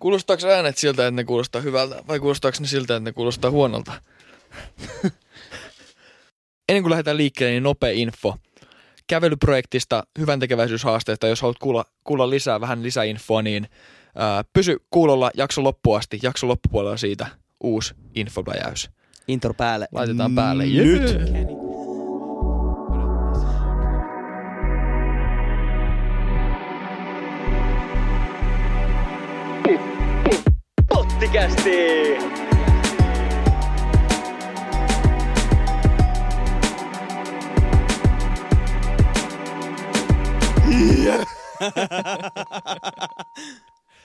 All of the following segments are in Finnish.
Kuulostaako äänet siltä, että ne kuulostaa hyvältä, vai kuulostaako ne siltä, että ne kuulostaa huonolta? Ennen kuin lähdetään liikkeelle, niin nopea info. Kävelyprojektista, hyvän tekeväisyyshaasteesta, jos haluat kuulla, kuulla lisää, vähän lisäinfoa, niin ää, pysy kuulolla jakso loppuun asti. Jakso loppupuolella siitä uusi infopläjäys. Intro päälle. Laitetaan päälle. Nyt. Yeah. Pottikästi!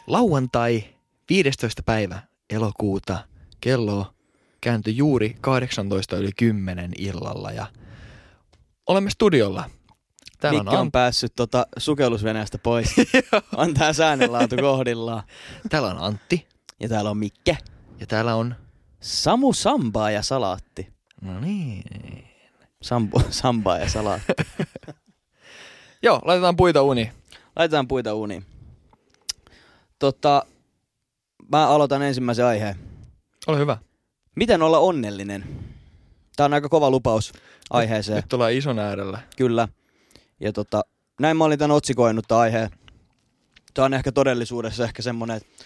Lauantai 15. päivä elokuuta kello kääntyi juuri 18 yli 10 illalla ja olemme studiolla. Täällä Mikki on, on, Ant- päässyt tota sukellusveneestä pois. on tää säännönlaatu kohdillaan. täällä on Antti Ja täällä on Mikke. ja täällä on... Samu Sambaa ja salaatti. No niin. Sambu, sambaa ja salaatti. Joo, laitetaan puita uni. Laitetaan puita uuniin. Tota, mä aloitan ensimmäisen aiheen. Ole hyvä. Miten olla onnellinen? Tää on aika kova lupaus aiheeseen. Nyt ollaan ison äärellä. Kyllä. Ja tota, näin mä olin tän otsikoinut tän aiheen. Tää on ehkä todellisuudessa ehkä semmonen, että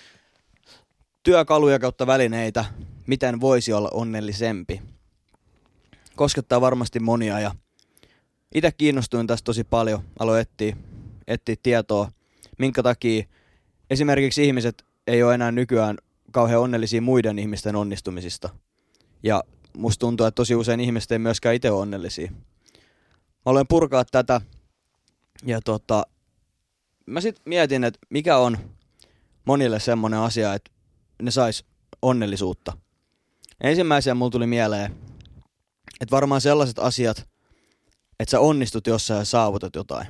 työkaluja kautta välineitä, miten voisi olla onnellisempi. Koskettaa varmasti monia ja itse kiinnostuin tästä tosi paljon. Aloin etsiä, etsiä tietoa, minkä takia esimerkiksi ihmiset ei ole enää nykyään kauhean onnellisia muiden ihmisten onnistumisista. Ja musta tuntuu, että tosi usein ihmiset ei myöskään itse ole onnellisia. Mä aloin purkaa tätä ja tota, mä sit mietin, että mikä on monille semmonen asia, että ne sais onnellisuutta. Ensimmäisenä mulla tuli mieleen, että varmaan sellaiset asiat, että sä onnistut jossain ja saavutat jotain.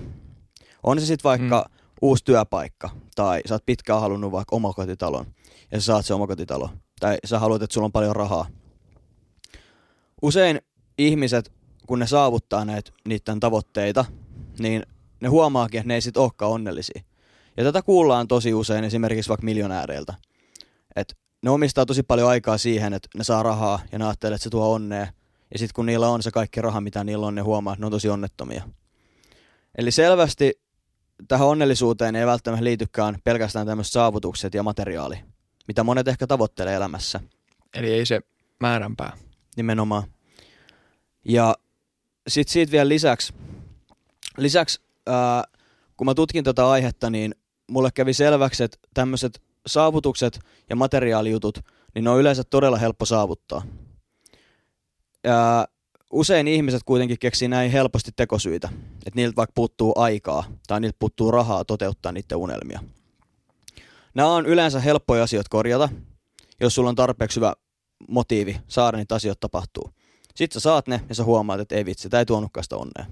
On se sitten vaikka mm. uusi työpaikka, tai sä oot pitkään halunnut vaikka omakotitalon, ja sä saat se omakotitalo, tai sä haluat, että sulla on paljon rahaa. Usein ihmiset, kun ne saavuttaa näitä niiden tavoitteita, niin ne huomaakin, että ne ei sit olekaan onnellisia. Ja tätä kuullaan tosi usein esimerkiksi vaikka miljonääreiltä. Että ne omistaa tosi paljon aikaa siihen, että ne saa rahaa ja ne ajattelee, että se tuo onnea. Ja sitten kun niillä on se kaikki raha, mitä niillä on, ne huomaa, että ne on tosi onnettomia. Eli selvästi tähän onnellisuuteen ei välttämättä liitykään pelkästään tämmöiset saavutukset ja materiaali, mitä monet ehkä tavoittelee elämässä. Eli ei se määränpää. Nimenomaan. Ja sitten siitä vielä lisäksi, lisäksi ää, kun mä tutkin tätä aihetta, niin mulle kävi selväksi, että tämmöiset saavutukset ja materiaalijutut, niin ne on yleensä todella helppo saavuttaa. Ja usein ihmiset kuitenkin keksii näin helposti tekosyitä, että niiltä vaikka puuttuu aikaa tai niiltä puuttuu rahaa toteuttaa niiden unelmia. Nämä on yleensä helppoja asioita korjata, jos sulla on tarpeeksi hyvä motiivi saada niitä asioita tapahtuu. Sitten sä saat ne ja sä huomaat, että ei vitsi, tämä ei tuonutkaan sitä onnea.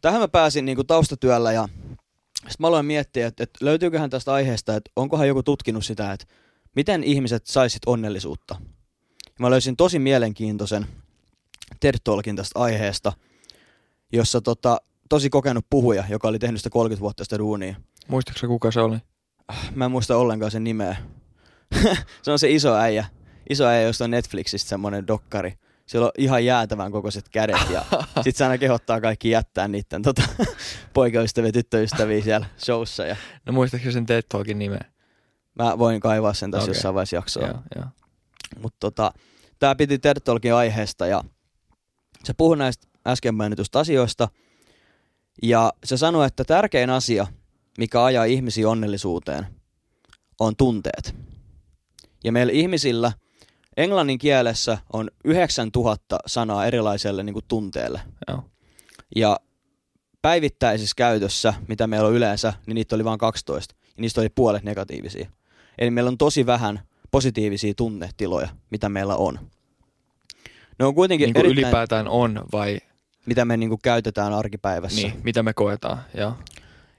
Tähän mä pääsin niin kuin taustatyöllä ja sitten mä aloin miettiä, että, että löytyyköhän tästä aiheesta, että onkohan joku tutkinut sitä, että miten ihmiset saisit onnellisuutta. Ja mä löysin tosi mielenkiintoisen TED Talkin tästä aiheesta, jossa tota, tosi kokenut puhuja, joka oli tehnyt sitä 30 vuotta sitä duunia. Muistatko kuka se oli? Mä en muista ollenkaan sen nimeä. se on se iso äijä. Iso äijä, josta on Netflixistä semmonen dokkari. Sillä on ihan jäätävän kokoiset kädet ja sit se aina kehottaa kaikki jättää niiden tota, poikaystäviä tyttöystäviä siellä showssa. Ja No muistatko sen TED Talkin nimeä? mä voin kaivaa sen tässä Okei. jossain vaiheessa jaksoa. Joo, joo. Mutta tota, tämä piti TED Talkin aiheesta ja se puhui näistä äsken mainitusta asioista. Ja se sanoi, että tärkein asia, mikä ajaa ihmisiä onnellisuuteen, on tunteet. Ja meillä ihmisillä englannin kielessä on 9000 sanaa erilaiselle niin kuin tunteelle. Joo. Ja päivittäisissä käytössä, mitä meillä on yleensä, niin niitä oli vain 12. Ja niistä oli puolet negatiivisia. Eli meillä on tosi vähän positiivisia tunnetiloja, mitä meillä on. Ne on kuitenkin Niin kuin erittäin, ylipäätään on vai mitä me niin kuin käytetään arkipäivässä. niin, mitä me koetaan. Joo.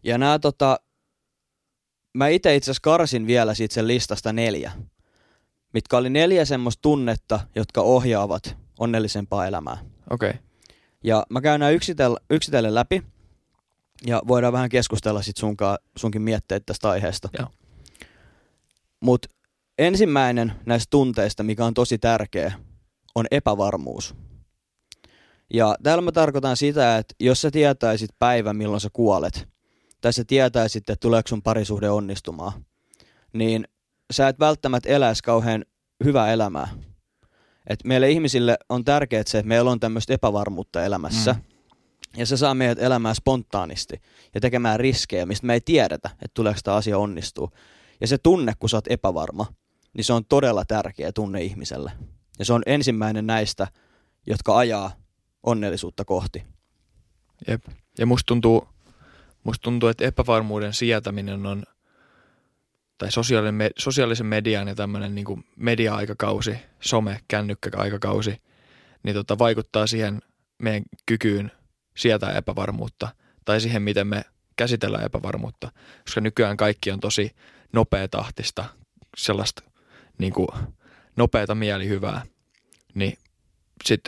Ja nämä tota, mä itse itse asiassa karsin vielä siitä sen listasta neljä, mitkä oli neljä semmoista tunnetta, jotka ohjaavat onnellisempaa elämää. Okei. Okay. Ja mä käyn nämä yksitellen, yksitellen läpi ja voidaan vähän keskustella sit sunkaan, sunkin mietteet tästä aiheesta. Joo. Mutta ensimmäinen näistä tunteista, mikä on tosi tärkeä, on epävarmuus. Ja täällä mä tarkoitan sitä, että jos sä tietäisit päivän, milloin sä kuolet, tai sä tietäisit, että tuleeko sun parisuhde onnistumaan, niin sä et välttämättä eläisi kauhean hyvää elämää. Et meille ihmisille on tärkeää se, että meillä on tämmöistä epävarmuutta elämässä. Mm. Ja se saa meidät elämään spontaanisti ja tekemään riskejä, mistä me ei tiedetä, että tuleeko tämä asia onnistuu. Ja se tunne, kun sä oot epävarma, niin se on todella tärkeä tunne ihmiselle. Ja se on ensimmäinen näistä, jotka ajaa onnellisuutta kohti. Jep. Ja musta tuntuu, musta tuntuu, että epävarmuuden sietäminen on, tai sosiaalinen, me, sosiaalisen median ja tämmöinen niin media-aikakausi, some, kännykkä-aikakausi, niin tota, vaikuttaa siihen meidän kykyyn sietää epävarmuutta tai siihen, miten me käsitellään epävarmuutta, koska nykyään kaikki on tosi nopeatahtista, sellaista niin kuin, nopeata mielihyvää, niin sit,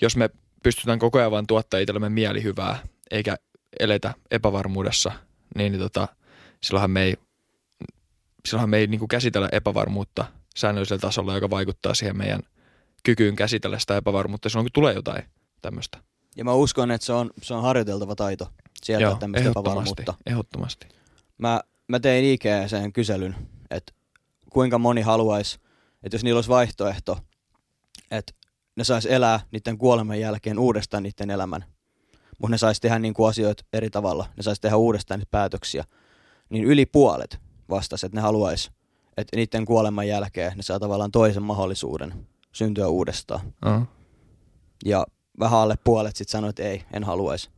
jos me pystytään koko ajan vaan tuottaa itsellemme mielihyvää, eikä eletä epävarmuudessa, niin, niin tota, silloinhan me ei, silloinhan me ei niin kuin käsitellä epävarmuutta säännöllisellä tasolla, joka vaikuttaa siihen meidän kykyyn käsitellä sitä epävarmuutta silloin, kun tulee jotain tämmöistä. Ja mä uskon, että se on, se on harjoiteltava taito sieltä Joo, tämmöistä epävarmuutta. ehdottomasti. Mä, mä tein IGCen kyselyn, että kuinka moni haluaisi, että jos niillä olisi vaihtoehto, että ne sais elää niiden kuoleman jälkeen uudestaan niiden elämän, mutta ne sais tehdä niin kuin asioita eri tavalla, ne sais tehdä uudestaan niitä päätöksiä, niin yli puolet vastasi, että ne haluaisi, että niiden kuoleman jälkeen ne saa tavallaan toisen mahdollisuuden syntyä uudestaan. Uh-huh. Ja vähän alle puolet sitten sanoi, että ei, en haluaisi.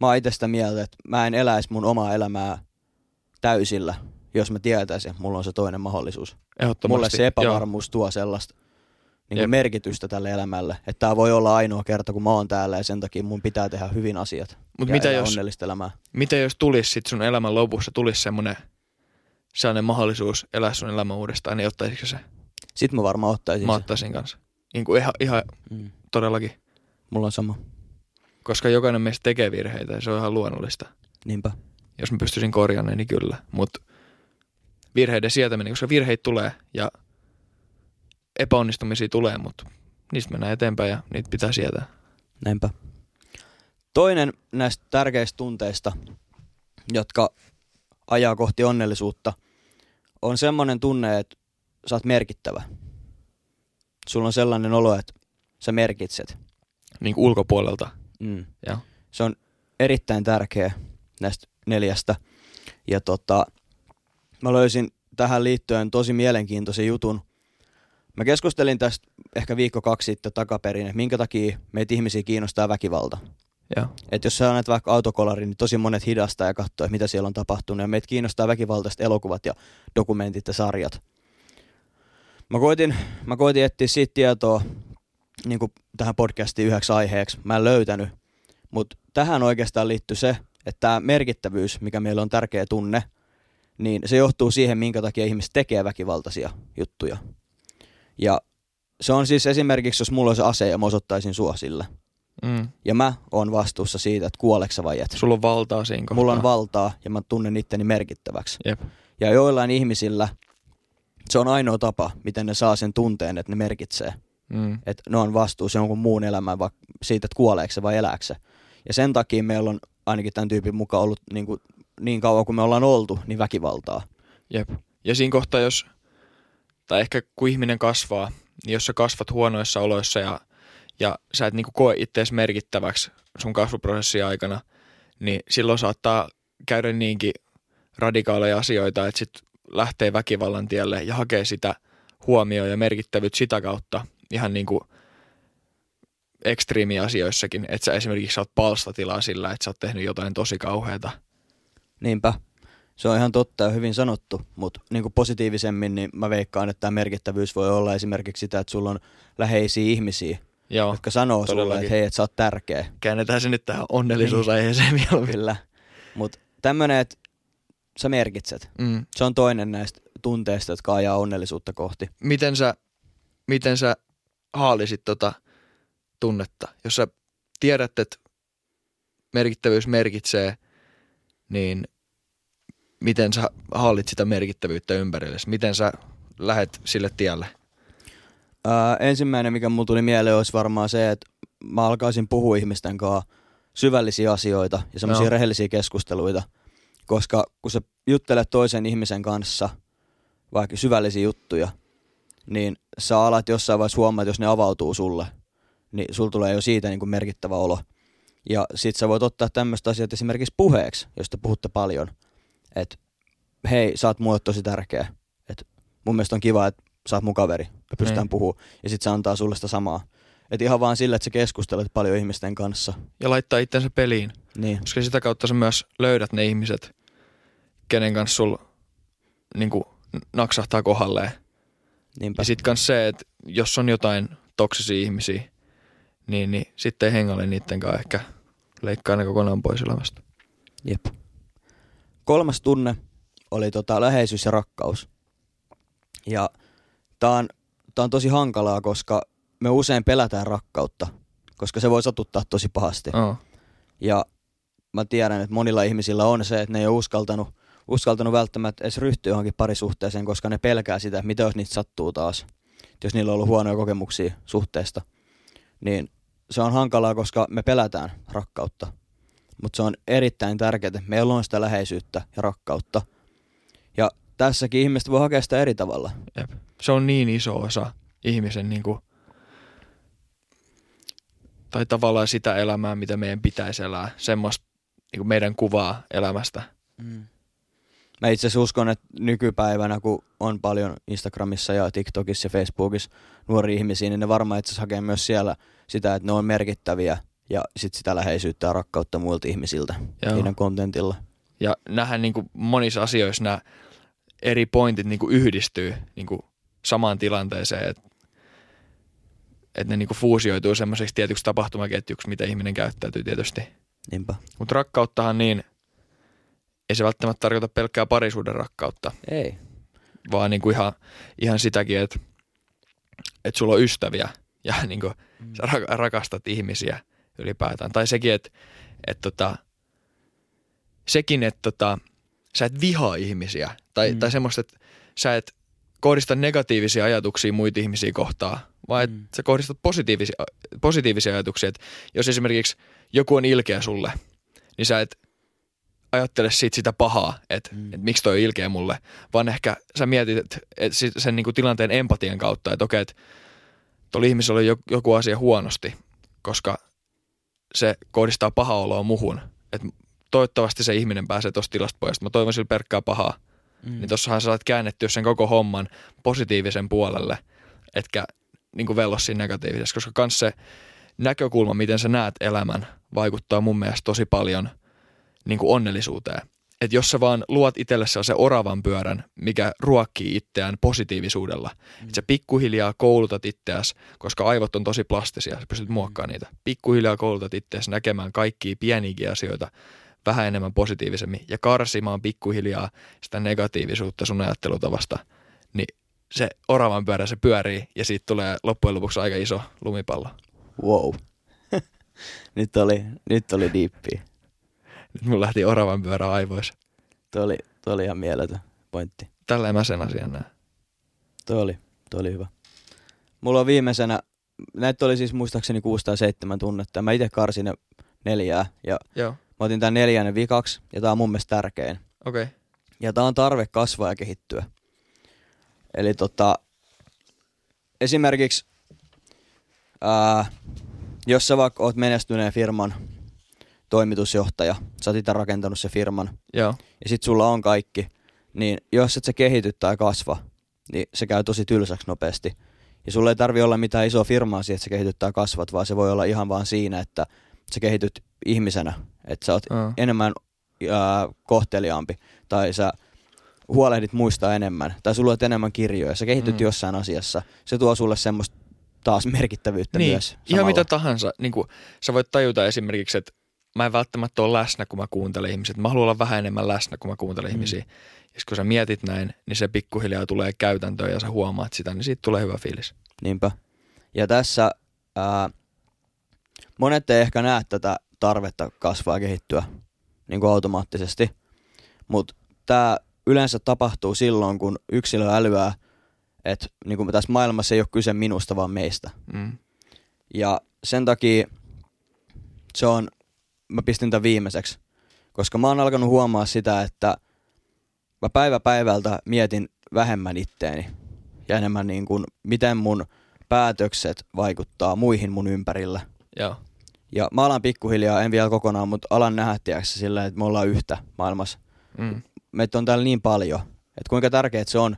Mä oon itse sitä mieltä, että mä en eläisi mun omaa elämää täysillä, jos mä tietäisin, että mulla on se toinen mahdollisuus. Mulle se epävarmuus tuo sellaista niin Jep. kuin merkitystä tälle elämälle. Että tämä voi olla ainoa kerta, kun mä oon täällä ja sen takia mun pitää tehdä hyvin asiat. Mutta ja mitä jos, onnellista elämää. mitä jos tulisi sit sun elämän lopussa, tulisi semmoinen sellainen mahdollisuus elää sun elämä uudestaan, niin ottaisitko se? Sitten mä varmaan ottaisin Mä sen. ottaisin kanssa. Niin kuin ihan, ihan Mm. todellakin. Mulla on sama. Koska jokainen meistä tekee virheitä ja se on ihan luonnollista. Niinpä. Jos mä pystyisin korjaamaan, niin kyllä. Mutta virheiden sietäminen, koska virheitä tulee ja epäonnistumisia tulee, mutta niistä mennään eteenpäin ja niitä pitää sietää. Näinpä. Toinen näistä tärkeistä tunteista, jotka ajaa kohti onnellisuutta, on semmoinen tunne, että sä oot merkittävä. Sulla on sellainen olo, että sä merkitset. Niin kuin ulkopuolelta. Mm. Joo. Se on erittäin tärkeä näistä neljästä. Ja tota, mä löysin tähän liittyen tosi mielenkiintoisen jutun. Mä keskustelin tästä ehkä viikko kaksi sitten takaperin, että minkä takia meitä ihmisiä kiinnostaa väkivalta. Joo. Että jos sä annat vaikka autokolari, niin tosi monet hidastaa ja katsoo, mitä siellä on tapahtunut. Ja meitä kiinnostaa väkivaltaiset elokuvat ja dokumentit ja sarjat. Mä koitin, mä koitin etsiä siitä tietoa niin tähän podcastiin yhdeksi aiheeksi. Mä en löytänyt. Mutta tähän oikeastaan liittyy se, että tämä merkittävyys, mikä meillä on tärkeä tunne, niin se johtuu siihen, minkä takia ihmiset tekee väkivaltaisia juttuja. Ja se on siis esimerkiksi, jos mulla olisi ase ja mä osoittaisin sua sillä. Mm. Ja mä oon vastuussa siitä, että kuoleksä vai et. Sulla on valtaa siinä kohtaa. Mulla on valtaa ja mä tunnen itteni merkittäväksi. Jep. Ja joillain ihmisillä se on ainoa tapa, miten ne saa sen tunteen, että ne merkitsee. Mm. Että ne on vastuussa jonkun muun elämän vaikka siitä, että kuoleeko se vai elääkö se. Ja sen takia meillä on ainakin tämän tyypin mukaan ollut niin, kuin, niin kauan kuin me ollaan oltu, niin väkivaltaa. Jep. Ja siinä kohtaa, jos, tai ehkä kun ihminen kasvaa, niin jos sä kasvat huonoissa oloissa ja, ja sä et niinku koe itseäsi merkittäväksi sun kasvuprosessin aikana, niin silloin saattaa käydä niinkin radikaaleja asioita, että sit lähtee väkivallan tielle ja hakee sitä huomioon ja merkittävyyttä sitä kautta ihan niinku ekstriimiasioissakin, että sä esimerkiksi saat palstatilaa sillä, että sä oot tehnyt jotain tosi kauheata. Niinpä. Se on ihan totta ja hyvin sanottu, mutta niin kuin positiivisemmin niin mä veikkaan, että tämä merkittävyys voi olla esimerkiksi sitä, että sulla on läheisiä ihmisiä, Joo, jotka sanoo sulle, todellakin. että hei, että sä oot tärkeä. käännetään se nyt tähän onnellisuusaiheeseen mieluummin. Kyllä. Mutta tämmöinen, että sä merkitset. Mm. Se on toinen näistä tunteista, jotka ajaa onnellisuutta kohti. Miten sä, miten sä haalisit tota tunnetta? Jos sä tiedät, että merkittävyys merkitsee, niin miten sä hallit sitä merkittävyyttä ympärillesi? Miten sä lähet sille tielle? Ää, ensimmäinen, mikä mulle tuli mieleen, olisi varmaan se, että mä alkaisin puhua ihmisten kanssa syvällisiä asioita ja semmoisia Joo. rehellisiä keskusteluita. Koska kun sä juttelet toisen ihmisen kanssa vaikka syvällisiä juttuja, niin sä alat jossain vaiheessa huomaa, että jos ne avautuu sulle, niin sulla tulee jo siitä niin kuin merkittävä olo. Ja sit sä voit ottaa tämmöistä asiat esimerkiksi puheeksi, jos te puhutte paljon. Että hei, sä oot mulle tosi tärkeä. Et mun mielestä on kiva, että sä oot mun kaveri. Me pystytään Niin. puhumaan. Ja sit se antaa sulle sitä samaa. Et ihan vaan sillä, että sä keskustelet paljon ihmisten kanssa. Ja laittaa itsensä peliin. Niin, Koska sitä kautta sä myös löydät ne ihmiset, kenen kanssa sul niin naksahtaa kohdalleen. niinpä. Ja sitten kans se, että jos on jotain toksisia ihmisiä, niin, niin sitten ei hengaile niiden kanssa ehkä leikkaa ne kokonaan pois elämästä. Jep. Kolmas tunne oli tota läheisyys ja rakkaus. Ja tää on, tää on tosi hankalaa, koska me usein pelätään rakkautta, koska se voi satuttaa tosi pahasti. Oh. Ja mä tiedän, että monilla ihmisillä on se, että ne ei ole uskaltanut, uskaltanut välttämättä edes ryhtyä johonkin parisuhteeseen, koska ne pelkää sitä, että mitä jos niitä sattuu taas. Et jos niillä on ollut huonoja kokemuksia suhteesta, niin se on hankalaa, koska me pelätään rakkautta. Mutta se on erittäin tärkeää, että meillä on sitä läheisyyttä ja rakkautta. Ja tässäkin ihmiset voi hakea sitä eri tavalla. Jep. Se on niin iso osa ihmisen niin kuin, tai tavallaan sitä elämää, mitä meidän pitäisi elää. Semmoista niin meidän kuvaa elämästä. Mm. Mä itse asiassa uskon, että nykypäivänä, kun on paljon Instagramissa ja TikTokissa ja Facebookissa nuoria ihmisiä, niin ne varmaan itse asiassa hakee myös siellä sitä, että ne on merkittäviä ja sit sitä läheisyyttä ja rakkautta muilta ihmisiltä Joo. niiden kontentilla. Ja nähdään niin kuin monissa asioissa nämä eri pointit niin kuin yhdistyy niin kuin samaan tilanteeseen, että että ne niin kuin fuusioituu semmoiseksi tietyksi tapahtumaketjuksi, mitä ihminen käyttäytyy tietysti. Niinpä. Mutta rakkauttahan niin, ei se välttämättä tarkoita pelkkää parisuuden rakkautta, Ei. vaan niin kuin ihan, ihan sitäkin, että, että sulla on ystäviä ja niin kuin Mm. sä ra- rakastat ihmisiä ylipäätään. Tai sekin, että, että tota, sekin, että tota, sä et vihaa ihmisiä. Tai, mm. tai semmoista, että sä et kohdista negatiivisia ajatuksia muita ihmisiä kohtaan, vaan että Mm. sä kohdistat positiivisia, positiivisia ajatuksia. Että jos esimerkiksi joku on ilkeä sulle, niin sä et ajattele siitä sitä pahaa, että, Mm. että miksi toi on ilkeä mulle, vaan ehkä sä mietit että, että sit sen niin kuin tilanteen empatian kautta, että okei, että tuolla ihmisellä on jo- joku asia huonosti, koska se kohdistaa paha oloa muhun. Et toivottavasti se ihminen pääsee tuosta tilasta pois. Mä toivon sillä pelkkää pahaa. Mm. Niin tossahan sä saat käännettyä sen koko homman positiivisen puolelle, etkä niin kuin vello siinä negatiivisessa, koska kans se näkökulma, miten sä näet elämän, vaikuttaa mun mielestä tosi paljon niin kuin onnellisuuteen. Että jos sä vaan luot itselle sellaisen oravan pyörän, mikä ruokkii itseään positiivisuudella, mm. että sä pikkuhiljaa koulutat itseäsi, koska aivot on tosi plastisia, sä pystyt muokkaamaan niitä. Pikkuhiljaa koulutat itseäsi näkemään kaikkia pieniäkin asioita vähän enemmän positiivisemmin ja karsimaan pikkuhiljaa sitä negatiivisuutta sun ajattelutavasta, niin se oravan pyörä se pyörii ja siitä tulee loppujen lopuksi aika iso lumipallo. Wow. nyt oli, nyt oli diippiä. Nyt mulla lähti oravan pyörä aivoissa. Toi oli, toi oli ihan mieletön pointti. Tällä mä sen asian näen. Toi oli, toi oli hyvä. Mulla on viimeisenä, näitä oli siis muistaakseni 6 tai 7 tunnetta. Mä itse karsin ne neljää ja Joo, mä otin tän neljännen vikaksi ja tää on mun mielestä tärkein. okei. Okay. Ja tää on tarve kasvaa ja kehittyä. Eli tota, esimerkiksi ää, jos sä vaikka oot menestyneen firman toimitusjohtaja, sä oot itse rakentanut se firman, Joo, ja sit sulla on kaikki, niin jos et sä kehity tai kasva, niin se käy tosi tylsäksi nopeasti. Ja sulla ei tarvi olla mitään isoa firmaa siihen, että sä kehityt tai kasvat, vaan se voi olla ihan vaan siinä, että sä kehityt ihmisenä, että sä oot Aa. enemmän ää, kohteliaampi, tai sä huolehdit muista enemmän, tai sulla on enemmän kirjoja, sä kehityt Mm. jossain asiassa. Se tuo sulle semmoista taas merkittävyyttä niin, myös. ihan samalla. mitä tahansa. Niin kuin, sä voit tajuta esimerkiksi, että mä en välttämättä ole läsnä, kun mä kuuntelen ihmisiä. Mä haluan olla vähän enemmän läsnä, kun mä kuuntelen Mm. ihmisiä. Ja kun sä mietit näin, niin se pikkuhiljaa tulee käytäntöön ja sä huomaat sitä, niin siitä tulee hyvä fiilis. Niinpä. Ja tässä ää, monet ei ehkä näe tätä tarvetta kasvaa ja kehittyä niin kuin automaattisesti, mutta tämä yleensä tapahtuu silloin, kun yksilö älyää, että niin kuin tässä maailmassa ei ole kyse minusta, vaan meistä. Mm. Ja sen takia se on, mä pistin tämän viimeiseksi, koska mä oon alkanut huomaa sitä, että mä päivä päivältä mietin vähemmän itteeni ja enemmän niin kuin, miten mun päätökset vaikuttaa muihin mun ympärillä. Joo. Ja mä alan pikkuhiljaa, en vielä kokonaan, mutta alan nähdä tiedätkö, sillä, että me ollaan yhtä maailmassa. Mm. Meitä on täällä niin paljon, että kuinka tärkeää se on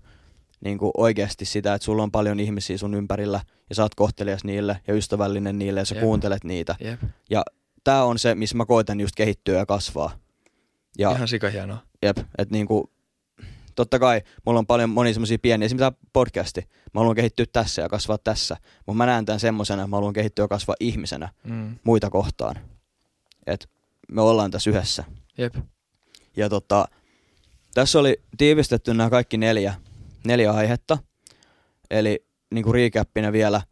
niin kuin oikeasti sitä, että sulla on paljon ihmisiä sun ympärillä ja sä oot kohtelias niille ja ystävällinen niille ja sä Jep. kuuntelet niitä. Jep. Tää on se, missä mä koitan just kehittyä ja kasvaa. Ja Ihan sikahienoa. Jep, että niinku, totta kai mulla on paljon monia semmosia pieniä, esimerkiksi tää podcasti. Mä haluan kehittyä tässä ja kasvaa tässä, mutta mä näen tämän semmosena, että mä haluan kehittyä ja kasvaa ihmisenä Mm. muita kohtaan. Et me ollaan tässä yhdessä. Jep. Ja tota, tässä oli tiivistetty nämä kaikki neljä, neljä aihetta. Eli niinku recappina vielä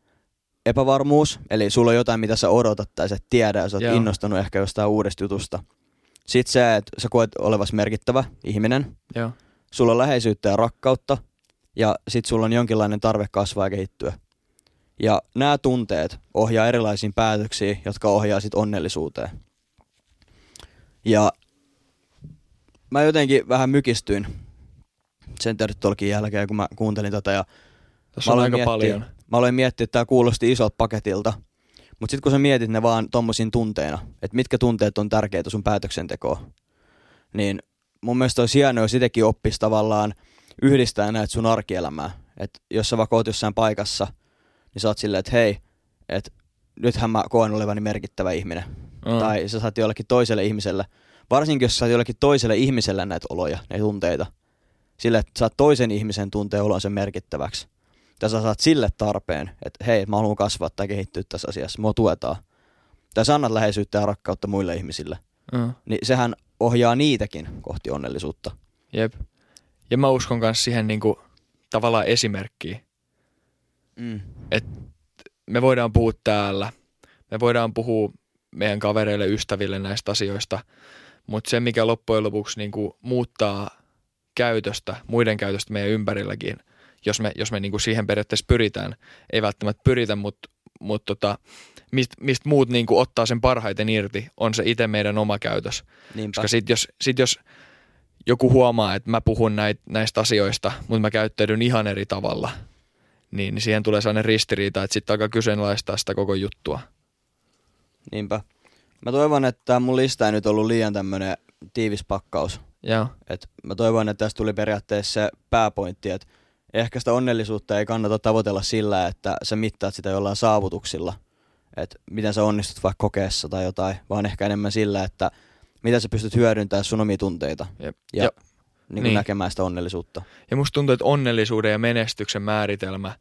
epävarmuus, eli sulla on jotain, mitä sä odotat tai sä et tiedä, ja sä oot Joo. innostunut ehkä jostain uudesta jutusta. Sitten se, että sä koet olevas merkittävä ihminen, Joo. Sulla on läheisyyttä ja rakkautta, ja sit sulla on jonkinlainen tarve kasvaa ja kehittyä. Ja nämä tunteet ohjaa erilaisiin päätöksiin, jotka ohjaa sit onnellisuuteen. Ja mä jotenkin vähän mykistyin sen TED Talkin jälkeen, kun mä kuuntelin tätä, ja Tässä Mä on aloin aika miettiä- paljon. mä aloin miettiä, että tämä kuulosti isolta paketilta, mutta sitten kun sä mietit ne vaan tommosin tunteina, että mitkä tunteet on tärkeitä sun päätöksentekoon, niin mun mielestä olisi hienoa, jos itsekin oppisi tavallaan yhdistää näitä sun arkielämää. Että jos sä vaikka oot jossain paikassa, niin sä oot silleen, että hei, että nythän mä koen olevani merkittävä ihminen. Mm. Tai sä saat jollekin toiselle ihmiselle, varsinkin jos sä saat jollekin toiselle ihmiselle näitä oloja, näitä tunteita, sille, että saat toisen ihmisen tuntea olonsa merkittäväksi. Tai sä saat sille tarpeen, että hei, mä haluan kasvaa tai kehittyä tässä asiassa, mua tuetaan. Tai sä annat läheisyyttä ja rakkautta muille ihmisille. Mm. Niin sehän ohjaa niitäkin kohti onnellisuutta. Jep. Ja mä uskon myös siihen niinku, tavallaan esimerkkiin. Mm. Me voidaan puhua täällä. Me voidaan puhua meidän kavereille, ystäville näistä asioista. Mutta se, mikä loppujen lopuksi niinku muuttaa käytöstä, muiden käytöstä meidän ympärilläkin, jos me, jos me niinku siihen periaatteessa pyritään, ei välttämättä pyritä, mutta mut tota, mistä mist muut niinku ottaa sen parhaiten irti, on se itse meidän oma käytös. Niinpä. Koska sit jos, sit jos joku huomaa, että mä puhun näit, näistä asioista, mutta mä käyttäydyn ihan eri tavalla, niin, niin siihen tulee sellainen ristiriita, että sitten alkaa kyseenalaistaa sitä koko juttua. Niinpä. Mä toivon, että mun lista ei nyt ollut liian tämmönen tiivis pakkaus. Joo, Et mä toivon, että tästä tuli periaatteessa se pääpointti, että ehkä sitä onnellisuutta ei kannata tavoitella sillä, että sä mittaat sitä jollain saavutuksilla, että miten sä onnistut vaikka kokeessa tai jotain, vaan ehkä enemmän sillä, että miten sä pystyt hyödyntämään sun omia tunteita Jep. ja Ja- niin kuin niin. näkemään sitä onnellisuutta. Ja musta tuntuu, että onnellisuuden ja menestyksen määritelmä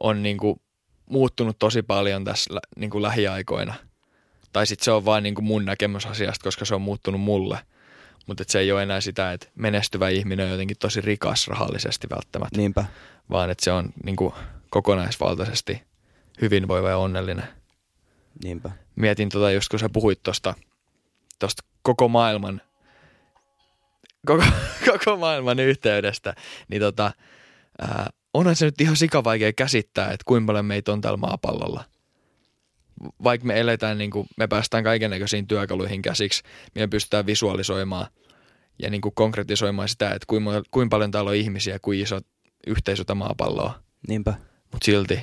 on niinku muuttunut tosi paljon tässä lä- niinku lähiaikoina. Tai sitten se on vain niinku mun näkemys asiasta, koska se on muuttunut mulle. Mutta se ei ole enää sitä, että menestyvä ihminen on jotenkin tosi rikas rahallisesti välttämättä, Niinpä. vaan että se on niinku kokonaisvaltaisesti hyvinvoiva ja onnellinen. Niinpä. Mietin tota just kun sä puhuit tosta, tosta koko maailman koko, koko maailman yhteydestä, niin tota, ää, onhan se nyt ihan sikavaikea käsittää, että kuinka paljon meitä on täällä maapallolla. Vaikka me eletään, niin kuin, me päästään kaiken näköisiin työkaluihin käsiksi, me pystytään visualisoimaan ja niin kuin konkretisoimaan sitä, että kuinka, kuinka paljon täällä on ihmisiä, kuinka iso yhteisö tämä maapalloa. Niinpä. Mutta silti,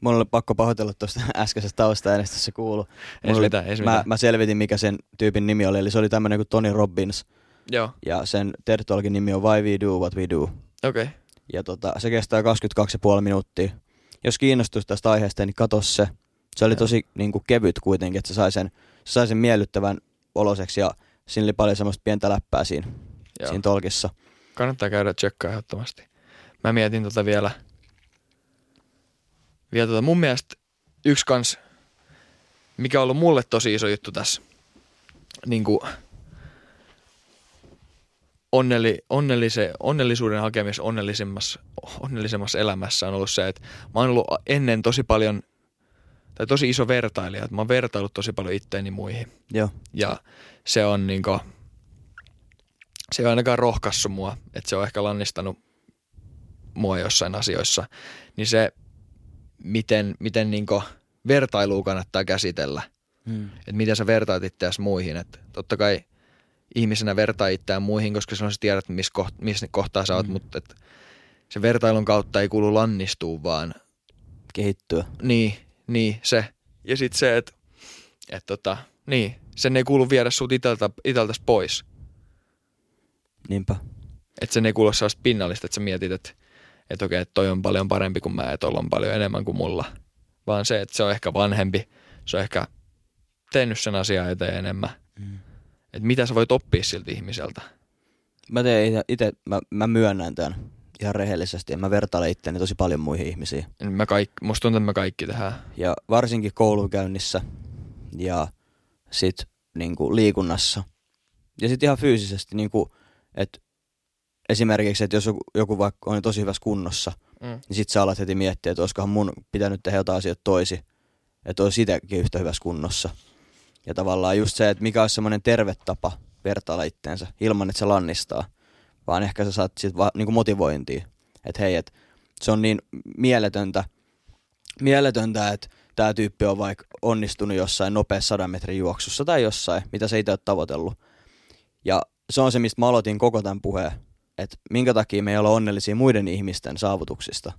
Mun oli pakko pahoitella tuosta äskeisestä taustaäänestä, kuulu. ei Mulla se oli- mitään, ei se Mä, mä selvitin, mikä sen tyypin nimi oli, eli se oli tämmönen kuin Tony Robbins, Joo, ja sen TED Talkin nimi on Why We Do What We Do. okei. Okay. Ja tota, se kestää 22,5 minuuttia. Jos kiinnostus tästä aiheesta, niin katso se. Se oli tosi niin kuin, kevyt kuitenkin, että se sai sen, se sai sen miellyttävän oloseksi ja siinä oli paljon semmoista pientä läppää siinä, Joo. siinä tolkissa. Kannattaa käydä tsekkaa ehdottomasti. Mä mietin tota vielä. Vielä tota mun mielestä yksi kans, mikä on ollut mulle tosi iso juttu tässä, niin kuin onnelli, onnellise, onnellisuuden hakemis onnellisemmassa, onnellisemmassa elämässä on ollut se, että mä oon ollut ennen tosi paljon, tai tosi iso vertailija, että mä oon vertaillut tosi paljon itteeni muihin. Joo, Ja se on niinku, se ei ole ainakaan rohkaissut mua, että se on ehkä lannistanut mua jossain asioissa, niin se, miten, miten niin vertailua kannattaa käsitellä, Mm. että miten sä vertaat itseäsi muihin, että totta kai ihmisenä vertaa itseään muihin, koska silloin sä tiedät, missä, koht, missä kohtaa sä oot, Mm. mutta et se vertailun kautta ei kuulu lannistua, vaan Kehittyä. niin, niin se. Ja sitten se, että et tota, niin, sen ei kuulu viedä sut iteltä, iteltäs pois. Niinpä. Että sen ei kuulu sellaista pinnallista, että sä mietit, että et okei, että toi on paljon parempi kuin mä, että tolla on paljon enemmän kuin mulla. Vaan se, että se on ehkä vanhempi, se on ehkä tehnyt sen asian eteen enemmän. Mm. Että mitä sä voit oppia siltä ihmiseltä. Mä teen itse, mä, mä myönnän tämän ihan rehellisesti ja mä vertailen itseäni tosi paljon muihin ihmisiin. Mä kaikki, musta tuntuu, että me kaikki tehdään. Ja varsinkin koulukäynnissä ja sit niinku liikunnassa. Ja sitten ihan fyysisesti, niinku, että esimerkiksi, että jos joku, joku vaikka on tosi hyvässä kunnossa, Mm. niin sit sä alat heti miettiä, että olisikohan mun pitänyt tehdä jotain asioita toisi, että olisi itsekin yhtä hyvässä kunnossa. Ja tavallaan just se, että mikä olisi semmoinen terve tapa vertailla itteensä ilman, että se lannistaa, vaan ehkä sä saat sit vaan niinku motivointia, että hei, että se on niin mieletöntä, mieletöntä, että tämä tyyppi on vaikka onnistunut jossain nopeassa 100 metrin juoksussa tai jossain, mitä se itse oot tavoitellut. Ja se on se, mistä mä aloitin koko tämän puheen, että minkä takia me ei olla onnellisia muiden ihmisten saavutuksista.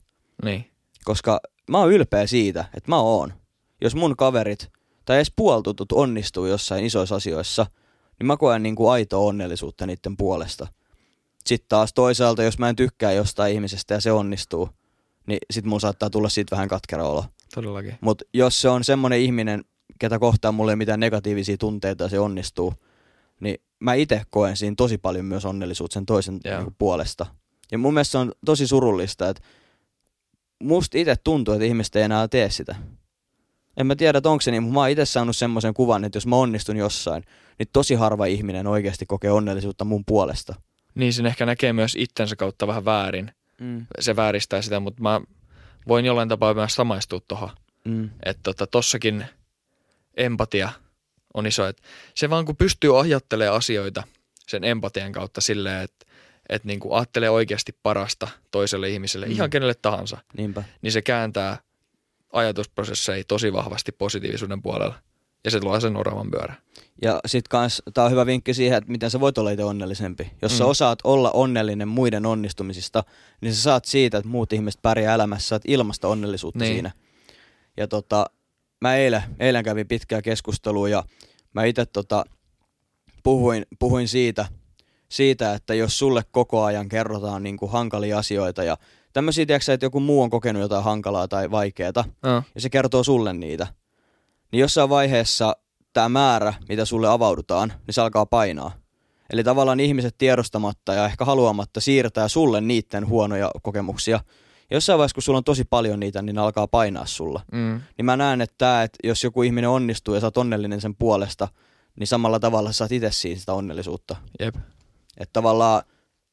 Niin. Koska mä oon ylpeä siitä, että mä oon. Jos mun kaverit tai edes puoltutut onnistuu jossain isoissa asioissa, niin mä koen niin kuin aitoa onnellisuutta niiden puolesta. Sitten taas toisaalta, jos mä en tykkää jostain ihmisestä ja se onnistuu, niin sit mun saattaa tulla siitä vähän katkera olo. Todellakin. Mutta jos se on semmonen ihminen, ketä kohtaa mulle ei mitään negatiivisia tunteita ja se onnistuu, niin mä itse koen siinä tosi paljon myös onnellisuutta sen toisen Joo. niinku, puolesta. Ja mun mielestä se on tosi surullista, että musta itse tuntuu, että ihmiset ei enää tee sitä. En mä tiedä, että onko se niin, mutta mä oon itse saanut semmoisen kuvan, että jos mä onnistun jossain, niin tosi harva ihminen oikeasti kokee onnellisuutta mun puolesta. Niin sen ehkä näkee myös itsensä kautta vähän väärin. Mm. Se vääristää sitä, mutta mä voin jollain tapaa myös samaistua tuohon. Mm. Että tota, tossakin empatia on iso. Et se vaan kun pystyy ajattelemaan asioita sen empatian kautta silleen, että et niinku ajattelee oikeasti parasta toiselle ihmiselle, Mm. mm. ihan kenelle tahansa, Niinpä. niin se kääntää ajatusprosesseja tosi vahvasti positiivisuuden puolella. Ja se luo sen oravan pyörän. Ja sit kans, tää on hyvä vinkki siihen, että miten sä voit olla itse onnellisempi. Jos sä Mm. osaat olla onnellinen muiden onnistumisista, niin sä saat siitä, että muut ihmiset pärjää elämässä, saat ilmasta onnellisuutta Niin. siinä. Ja tota, mä eilen, eilen kävin pitkää keskustelua ja mä itse tota, puhuin, puhuin siitä, siitä, että jos sulle koko ajan kerrotaan niin kuin hankalia asioita ja tämmöisiä, tiedätkö, että joku muu on kokenut jotain hankalaa tai vaikeaa, Uh, ja se kertoo sulle niitä, niin jossain vaiheessa tämä määrä, mitä sulle avaudutaan, niin se alkaa painaa. Eli tavallaan ihmiset tiedostamatta ja ehkä haluamatta siirtää sulle niiden huonoja kokemuksia. Ja jossain vaiheessa, kun sulla on tosi paljon niitä, niin ne alkaa painaa sulla. mm, Niin mä näen, että, tää, että jos joku ihminen onnistuu ja sä oot onnellinen sen puolesta, niin samalla tavalla sä saat itse siitä sitä onnellisuutta. jep. Että tavallaan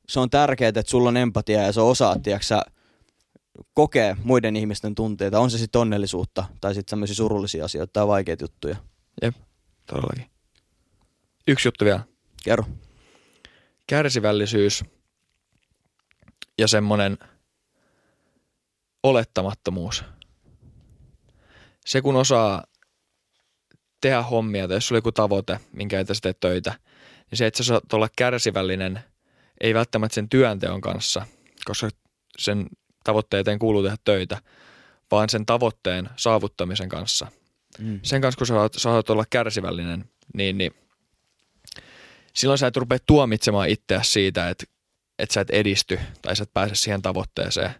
se on tärkeää, että sulla on empatia ja sä osaat, tiedätkö, sä, kokee muiden ihmisten tunteita, on se sitten onnellisuutta tai sitten tämmöisiä surullisia asioita tai vaikeita juttuja. Todellakin. Yksi juttu vielä. Kerro. Kärsivällisyys ja semmoinen olettamattomuus. Se kun osaa tehdä hommia tai jos sulla on joku tavoite, minkä eteen sä teet töitä, niin se, että sä saat olla kärsivällinen, ei välttämättä sen työnteon kanssa, koska sen tavoitteen eteen kuuluu tehdä töitä, vaan sen tavoitteen saavuttamisen kanssa Mm. sen kanssa, kun sä saat, saat olla kärsivällinen, niin, niin silloin sä et rupea tuomitsemaan itseäsi siitä, että, että sä et edisty tai sä et pääse siihen tavoitteeseen,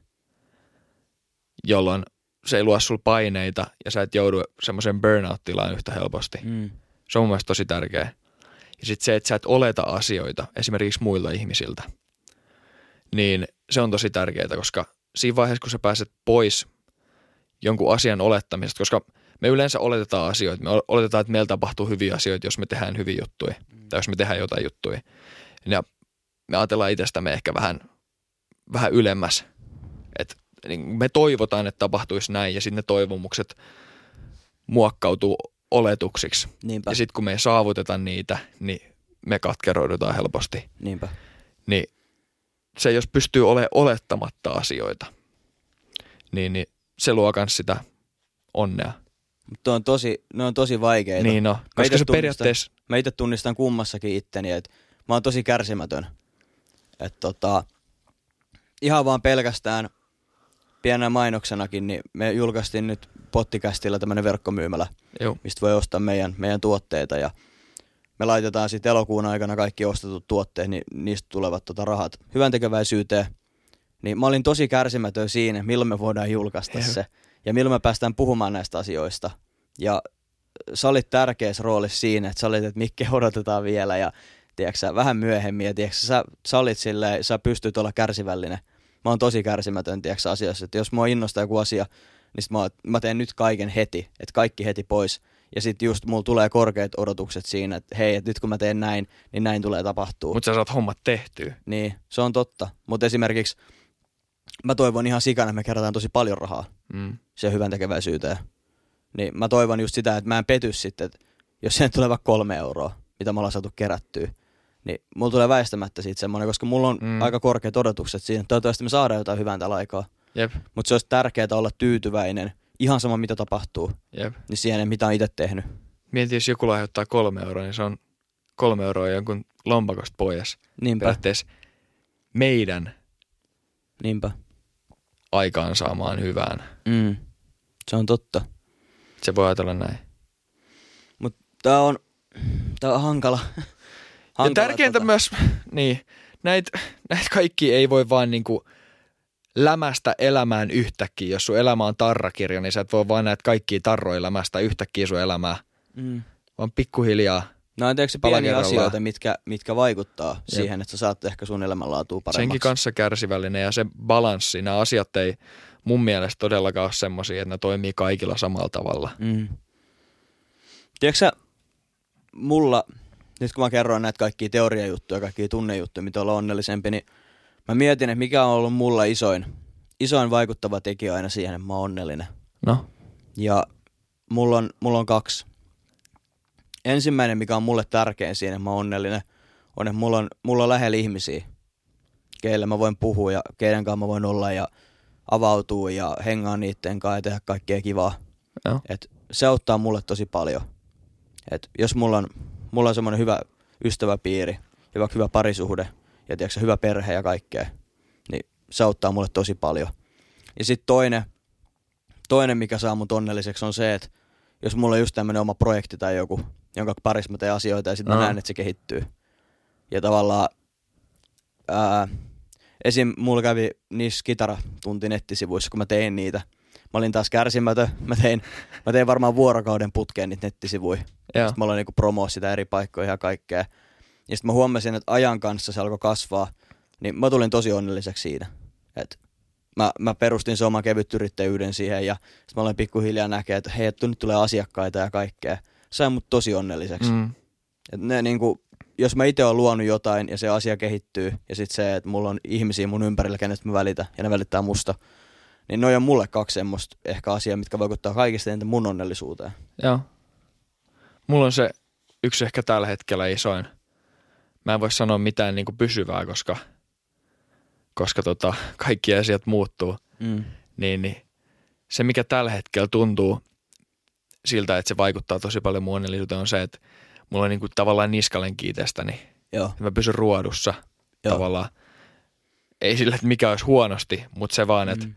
jolloin se ei luo sulla paineita ja sä et joudu semmoiseen burnout-tilaan yhtä helposti. Mm. Se on mun mielestä tosi tärkeä. Ja sitten se, että sä et oleta asioita esimerkiksi muilta ihmisiltä, niin se on tosi tärkeää, koska siinä vaiheessa, kun sä pääset pois jonkun asian olettamisesta, koska me yleensä oletetaan asioita, me oletetaan, että meillä tapahtuu hyviä asioita, jos me tehdään hyviä juttuja, mm. tai jos me tehdään jotain juttuja. Ja me ajatellaan itsestämme ehkä vähän, vähän ylemmäs, että niin me toivotaan, että tapahtuisi näin, ja sitten ne toivomukset muokkautuu oletuksiksi. Niinpä. Ja sitten kun me ei saavuteta niitä, niin me katkeroidutaan helposti. Niinpä. Niin se, jos pystyy olemaan olettamatta asioita, niin, niin se luo myös sitä onnea. Mutta on tosi, ne on tosi vaikeita. Niin no, koska itse se tunnistan- periaatteessa, Mä itse tunnistan kummassakin itteni, että mä oon tosi kärsimätön. Että tota, ihan vaan pelkästään pienenä mainoksenakin, niin me julkaistiin nyt pottikästillä tämmönen verkkomyymälä, joo, mistä voi ostaa meidän, meidän tuotteita ja me laitetaan sitten elokuun aikana kaikki ostetut tuotteet, niin niistä tulevat tota rahat hyvän tekeväisyyteen. Niin mä olin tosi kärsimätön siinä, milloin me voidaan julkaista Joo. se ja milloin me päästään puhumaan näistä asioista. Ja sä olit tärkeässä roolissa siinä, että sä olit, että Mikke odotetaan vielä ja tiedätkö, vähän myöhemmin ja tiedätkö, sä, sä olit silleen, sä pystyt olla kärsivällinen. Mä oon tosi kärsimätön tiedätkö, sä, asioissa, että jos mua innostaa joku asia, niin mä, mä teen nyt kaiken heti, että kaikki heti pois. Ja sitten just mulla tulee korkeat odotukset siinä, että hei, että nyt kun mä teen näin, niin näin tulee tapahtuu. mutta sä saat hommat tehtyä. Niin, se on totta. Mutta esimerkiksi mä toivon ihan sikana, että me kerätään tosi paljon rahaa Mm. se hyvän tekeväisyyteen. Niin mä toivon just sitä, että mä en pety sitten, että jos siihen tulee vaikka kolme euroa, mitä me ollaan saatu kerättyä, niin mulla tulee väistämättä siitä semmoinen, koska mulla on Mm. aika korkeat odotukset siinä. Toivottavasti me saadaan jotain hyvää tällä aikaa. Jep, Mutta se olisi tärkeää olla tyytyväinen, ihan sama mitä tapahtuu, jep. niin siihen mitä on itse tehnyt. Mieti, jos joku lahjoittaa kolme euroa, niin se on kolme euroa jonkun lompakosta pois. Niinpä, Periaatteessa meidän niinpä. aikaansaamaan hyvään. Mm. Se on totta. Se voi ajatella näin. Mutta tää on, tää on hankala. Ja hankala tärkeintä tota- myös, niin, näitä näit kaikki ei voi vaan niinku lämästä elämään yhtäkkiä. Jos sun elämä on tarrakirja, niin sä et voi vaan näitä kaikkia tarroja lämästä yhtäkkiä sun elämää, Mm. vaan pikkuhiljaa No on tietysti pieniä asioita, mitkä, mitkä vaikuttaa Jep. siihen, että sä saat ehkä sun elämänlaatua paremmaksi. senkin kanssa kärsivällinen ja se balanssi, nämä asiat ei mun mielestä todellakaan ole semmoisia, että ne toimii kaikilla samalla tavalla. Mm. Tiedätkö sä, mulla, nyt kun mä kerroin näitä kaikkia teoriajuttuja, kaikkia tunnejuttuja, mitä olla onnellisempi, niin mä mietin, että mikä on ollut mulla isoin, isoin vaikuttava tekijä aina siihen, että mä oon onnellinen. No, Ja mulla on, mulla on kaksi. Ensimmäinen, mikä on mulle tärkein siinä, että mä oon onnellinen, on, että mulla on, mulla on lähellä ihmisiä, keille mä voin puhua ja keiden kanssa mä voin olla ja avautua ja hengaa niiden kanssa ja tehdä kaikkea kivaa. joo. Et se auttaa mulle tosi paljon. Et jos mulla on, mulla on semmoinen hyvä ystäväpiiri ja vaikka hyvä parisuhde ja tiedätkö, hyvä perhe ja kaikkea, niin se auttaa mulle tosi paljon. Ja sitten toinen, toinen, mikä saa mut onnelliseksi on se, että jos mulla on just tämmöinen oma projekti tai joku, jonka parissa mä teen asioita ja sitten mä näen, että se kehittyy. Ja tavallaan ää, esim. mulla kävi niissä kitaratunti nettisivuissa, kun mä tein niitä. Mä olin taas kärsimätön. Mä tein, mä tein varmaan vuorokauden putkeen niitä nettisivuja. Sitten mä aloin niinku promoa sitä eri paikkoja ja kaikkea. Ja sitten mä huomasin, että ajan kanssa se alkoi kasvaa. Niin mä tulin tosi onnelliseksi siinä. Et mä, mä perustin sen oman kevytyrittäjyyden siihen ja sitten mä aloin pikkuhiljaa näkee, että hei, että nyt tulee asiakkaita ja kaikkea. Sai mut tosi onnelliseksi. Mm. Et ne niinku, jos mä itse olen luonut jotain ja se asia kehittyy ja sitten se, että mulla on ihmisiä mun ympärillä, kenestä mä välitän ja ne välittää musta, niin noi on mulle kaksi semmoista ehkä asiaa, mitkä vaikuttaa kaikista eniten mun onnellisuuteen. Joo. Mulla on se yksi ehkä tällä hetkellä isoin. Mä en voi sanoa mitään niin kuin pysyvää, koska, koska tota, kaikki asiat muuttuu. Mm. Niin, niin se, mikä tällä hetkellä tuntuu siltä, että se vaikuttaa tosi paljon mun onnellisuuteen, on se, että mulla on niin kuin tavallaan niskalenki itsestäni. Joo, Mä pysyn ruodussa Joo. tavallaan. Ei sillä, että mikä olisi huonosti, mutta se vaan, että Mm.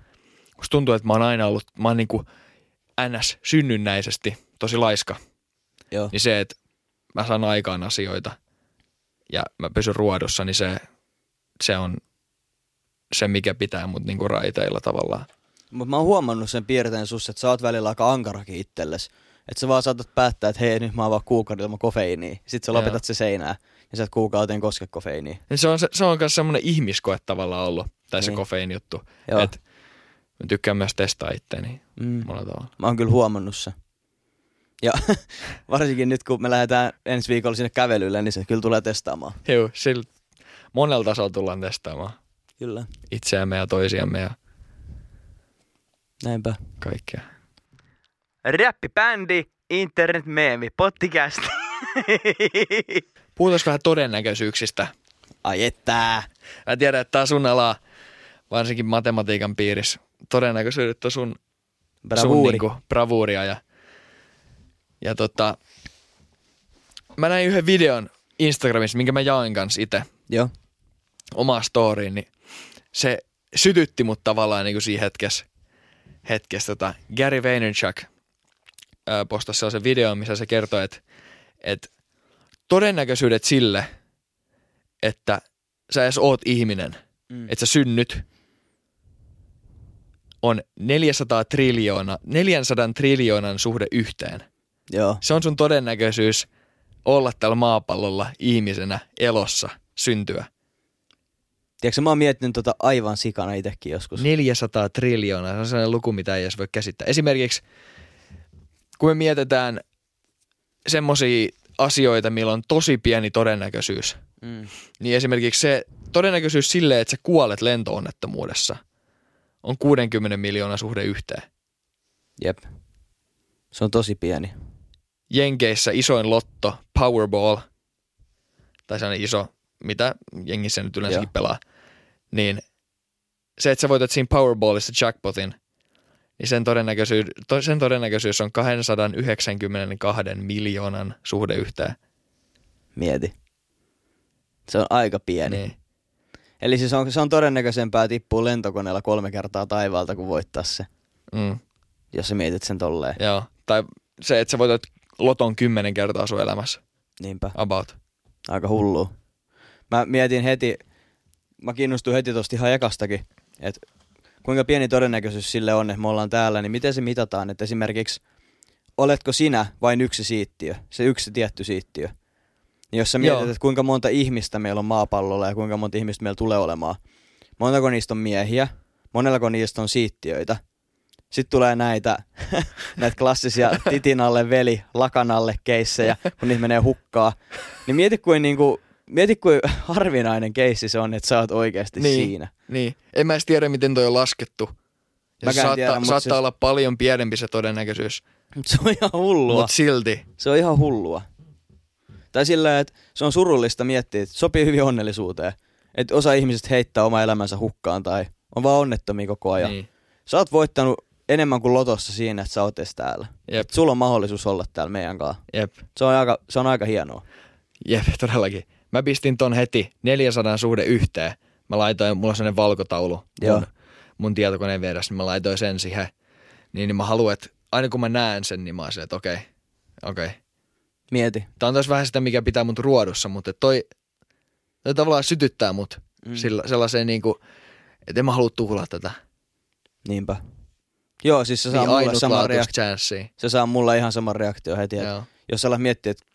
musta tuntuu, että mä oon aina ollut, mä oon niin kuin ns. synnynnäisesti tosi laiska. joo, Niin se, että mä saan aikaan asioita ja mä pysyn ruodussa, niin se, se on se, mikä pitää mut niinku raiteilla tavallaan. Mutta mä oon huomannut sen piirteen sussa, että sä oot välillä aika ankarakin itsellesi. Että sä vaan saatat päättää, että hei, nyt mä oon vaan kuukauden ilman kofeiiniä. Sitten sä lopetat Joo. se seinään ja sä et kuukauteen koske kofeiiniä. Ja se on, se, se on myös semmoinen ihmiskoe tavallaan ollut, tai se Niin. kofeiin juttu. Joo. Et mä tykkään myös testaa itteeni Mm. monella tavalla. Mä oon kyllä huomannut se. Ja varsinkin nyt, kun me lähdetään ensi viikolla sinne kävelylle, niin se kyllä tulee testaamaan. Joo, sillä monella tasolla tullaan testaamaan Kyllä. itseämme ja toisiamme ja Näinpä. kaikkea. Räppibändi, internet-meemi, podcast. Puhutaan vähän todennäköisyyksistä. Ai että. Mä tiedän, että tää on sun alaa, varsinkin matematiikan piirissä. Todennäköisyydet on sun, sun Bravuuri. niinku, bravuuria. Ja, ja tota, mä näin yhden videon Instagramissa, minkä mä jaoin kanssa itse Joo. omaa storyin, niin se sytytti mut tavallaan niin kuin siinä hetkessä. hetkessä tota. Gary Vaynerchuk ää, postasi sellaisen videon, missä se kertoi, että, että todennäköisyydet sille, että sä edes oot ihminen, Mm. että sä synnyt, on 400 triljoona, 400 triljoonan suhde yhteen. Joo. Se on sun todennäköisyys olla tällä maapallolla ihmisenä elossa syntyä. Tiedätkö, mä oon miettinyt tota aivan sikana itsekin joskus. 400 triljoonaa, se on sellainen luku, mitä ei edes voi käsittää. Esimerkiksi kun me mietitään semmoisia asioita, millä on tosi pieni todennäköisyys, Mm. niin esimerkiksi se todennäköisyys sille, että sä kuolet lentoonnettomuudessa, on 60 miljoonaa suhde yhteen. Jep. Se on tosi pieni. Jenkeissä isoin lotto, Powerball, tai sellainen iso, mitä jengissä nyt yleensäkin Joo. pelaa, niin se, että sä voitat siinä Powerballissa jackpotin, niin sen todennäköisyys, to, sen todennäköisyys on 292 miljoonan suhde yhteen. Mieti. Se on aika pieni. Niin. Eli siis on, se on todennäköisempää tippua lentokoneella kolme kertaa taivaalta kuin voittaa se, Mm, jos sä mietit sen tolleen. joo. Tai se, että sä voitat loton kymmenen kertaa sun elämässä. Niinpä. About. Aika hullu. Mä mietin heti, mä kiinnostuin heti tosta ihan ekastakin, että kuinka pieni todennäköisyys sille on, että me ollaan täällä, niin miten se mitataan, että esimerkiksi oletko sinä vain yksi siittiö, se yksi tietty siittiö. Niin jos sä mietit, Joo. että kuinka monta ihmistä meillä on maapallolla ja kuinka monta ihmistä meillä tulee olemaan, montako niistä on miehiä, monellako niistä on siittiöitä, sitten tulee näitä, näitä klassisia titin alle veli, lakan alle keissejä, kun niitä menee hukkaa. Niin mieti kuin, niinku, mieti kuin harvinainen keissi se on, että sä oot oikeasti Niin. siinä. Niin. En mä edes tiedä, miten toi on laskettu. Ja Mäkään saattaa, tiedä, mut saattaa siis- olla paljon pienempi se todennäköisyys. Mut se on ihan hullua. Mutta silti. Se on ihan hullua. Tai sillä, että se on surullista miettiä, että sopii hyvin onnellisuuteen. Että osa ihmisistä heittää oma elämänsä hukkaan tai on vaan onnettomia koko ajan. Niin. Niin. Sä oot voittanut enemmän kuin lotossa siinä, että sä oot edes täällä. Jep, Et sulla on mahdollisuus olla täällä meidän kanssa. jep, Se on aika, se on aika hienoa. jep, todellakin. Mä pistin ton heti 400 suhde yhteen. Mä laitoin, mulla on sellainen valkotaulu Joo. mun, mun tietokoneen vieressä, niin mä laitoin sen siihen. Niin, niin mä haluan, että aina kun mä näen sen, niin mä oon että okei, okei. Mieti. Tää on taas vähän sitä, mikä pitää mut ruodussa, mutta toi, toi tavallaan sytyttää mut Mm. mm. sillä, sellaiseen niinku, että en mä halua tuhlaa tätä. Niinpä. Joo, siis se saa, Niin mulle sama ainutlaatuista reaktio. se saa mulle ihan sama reaktio heti. Että Joo. jos sä alat miettiä, että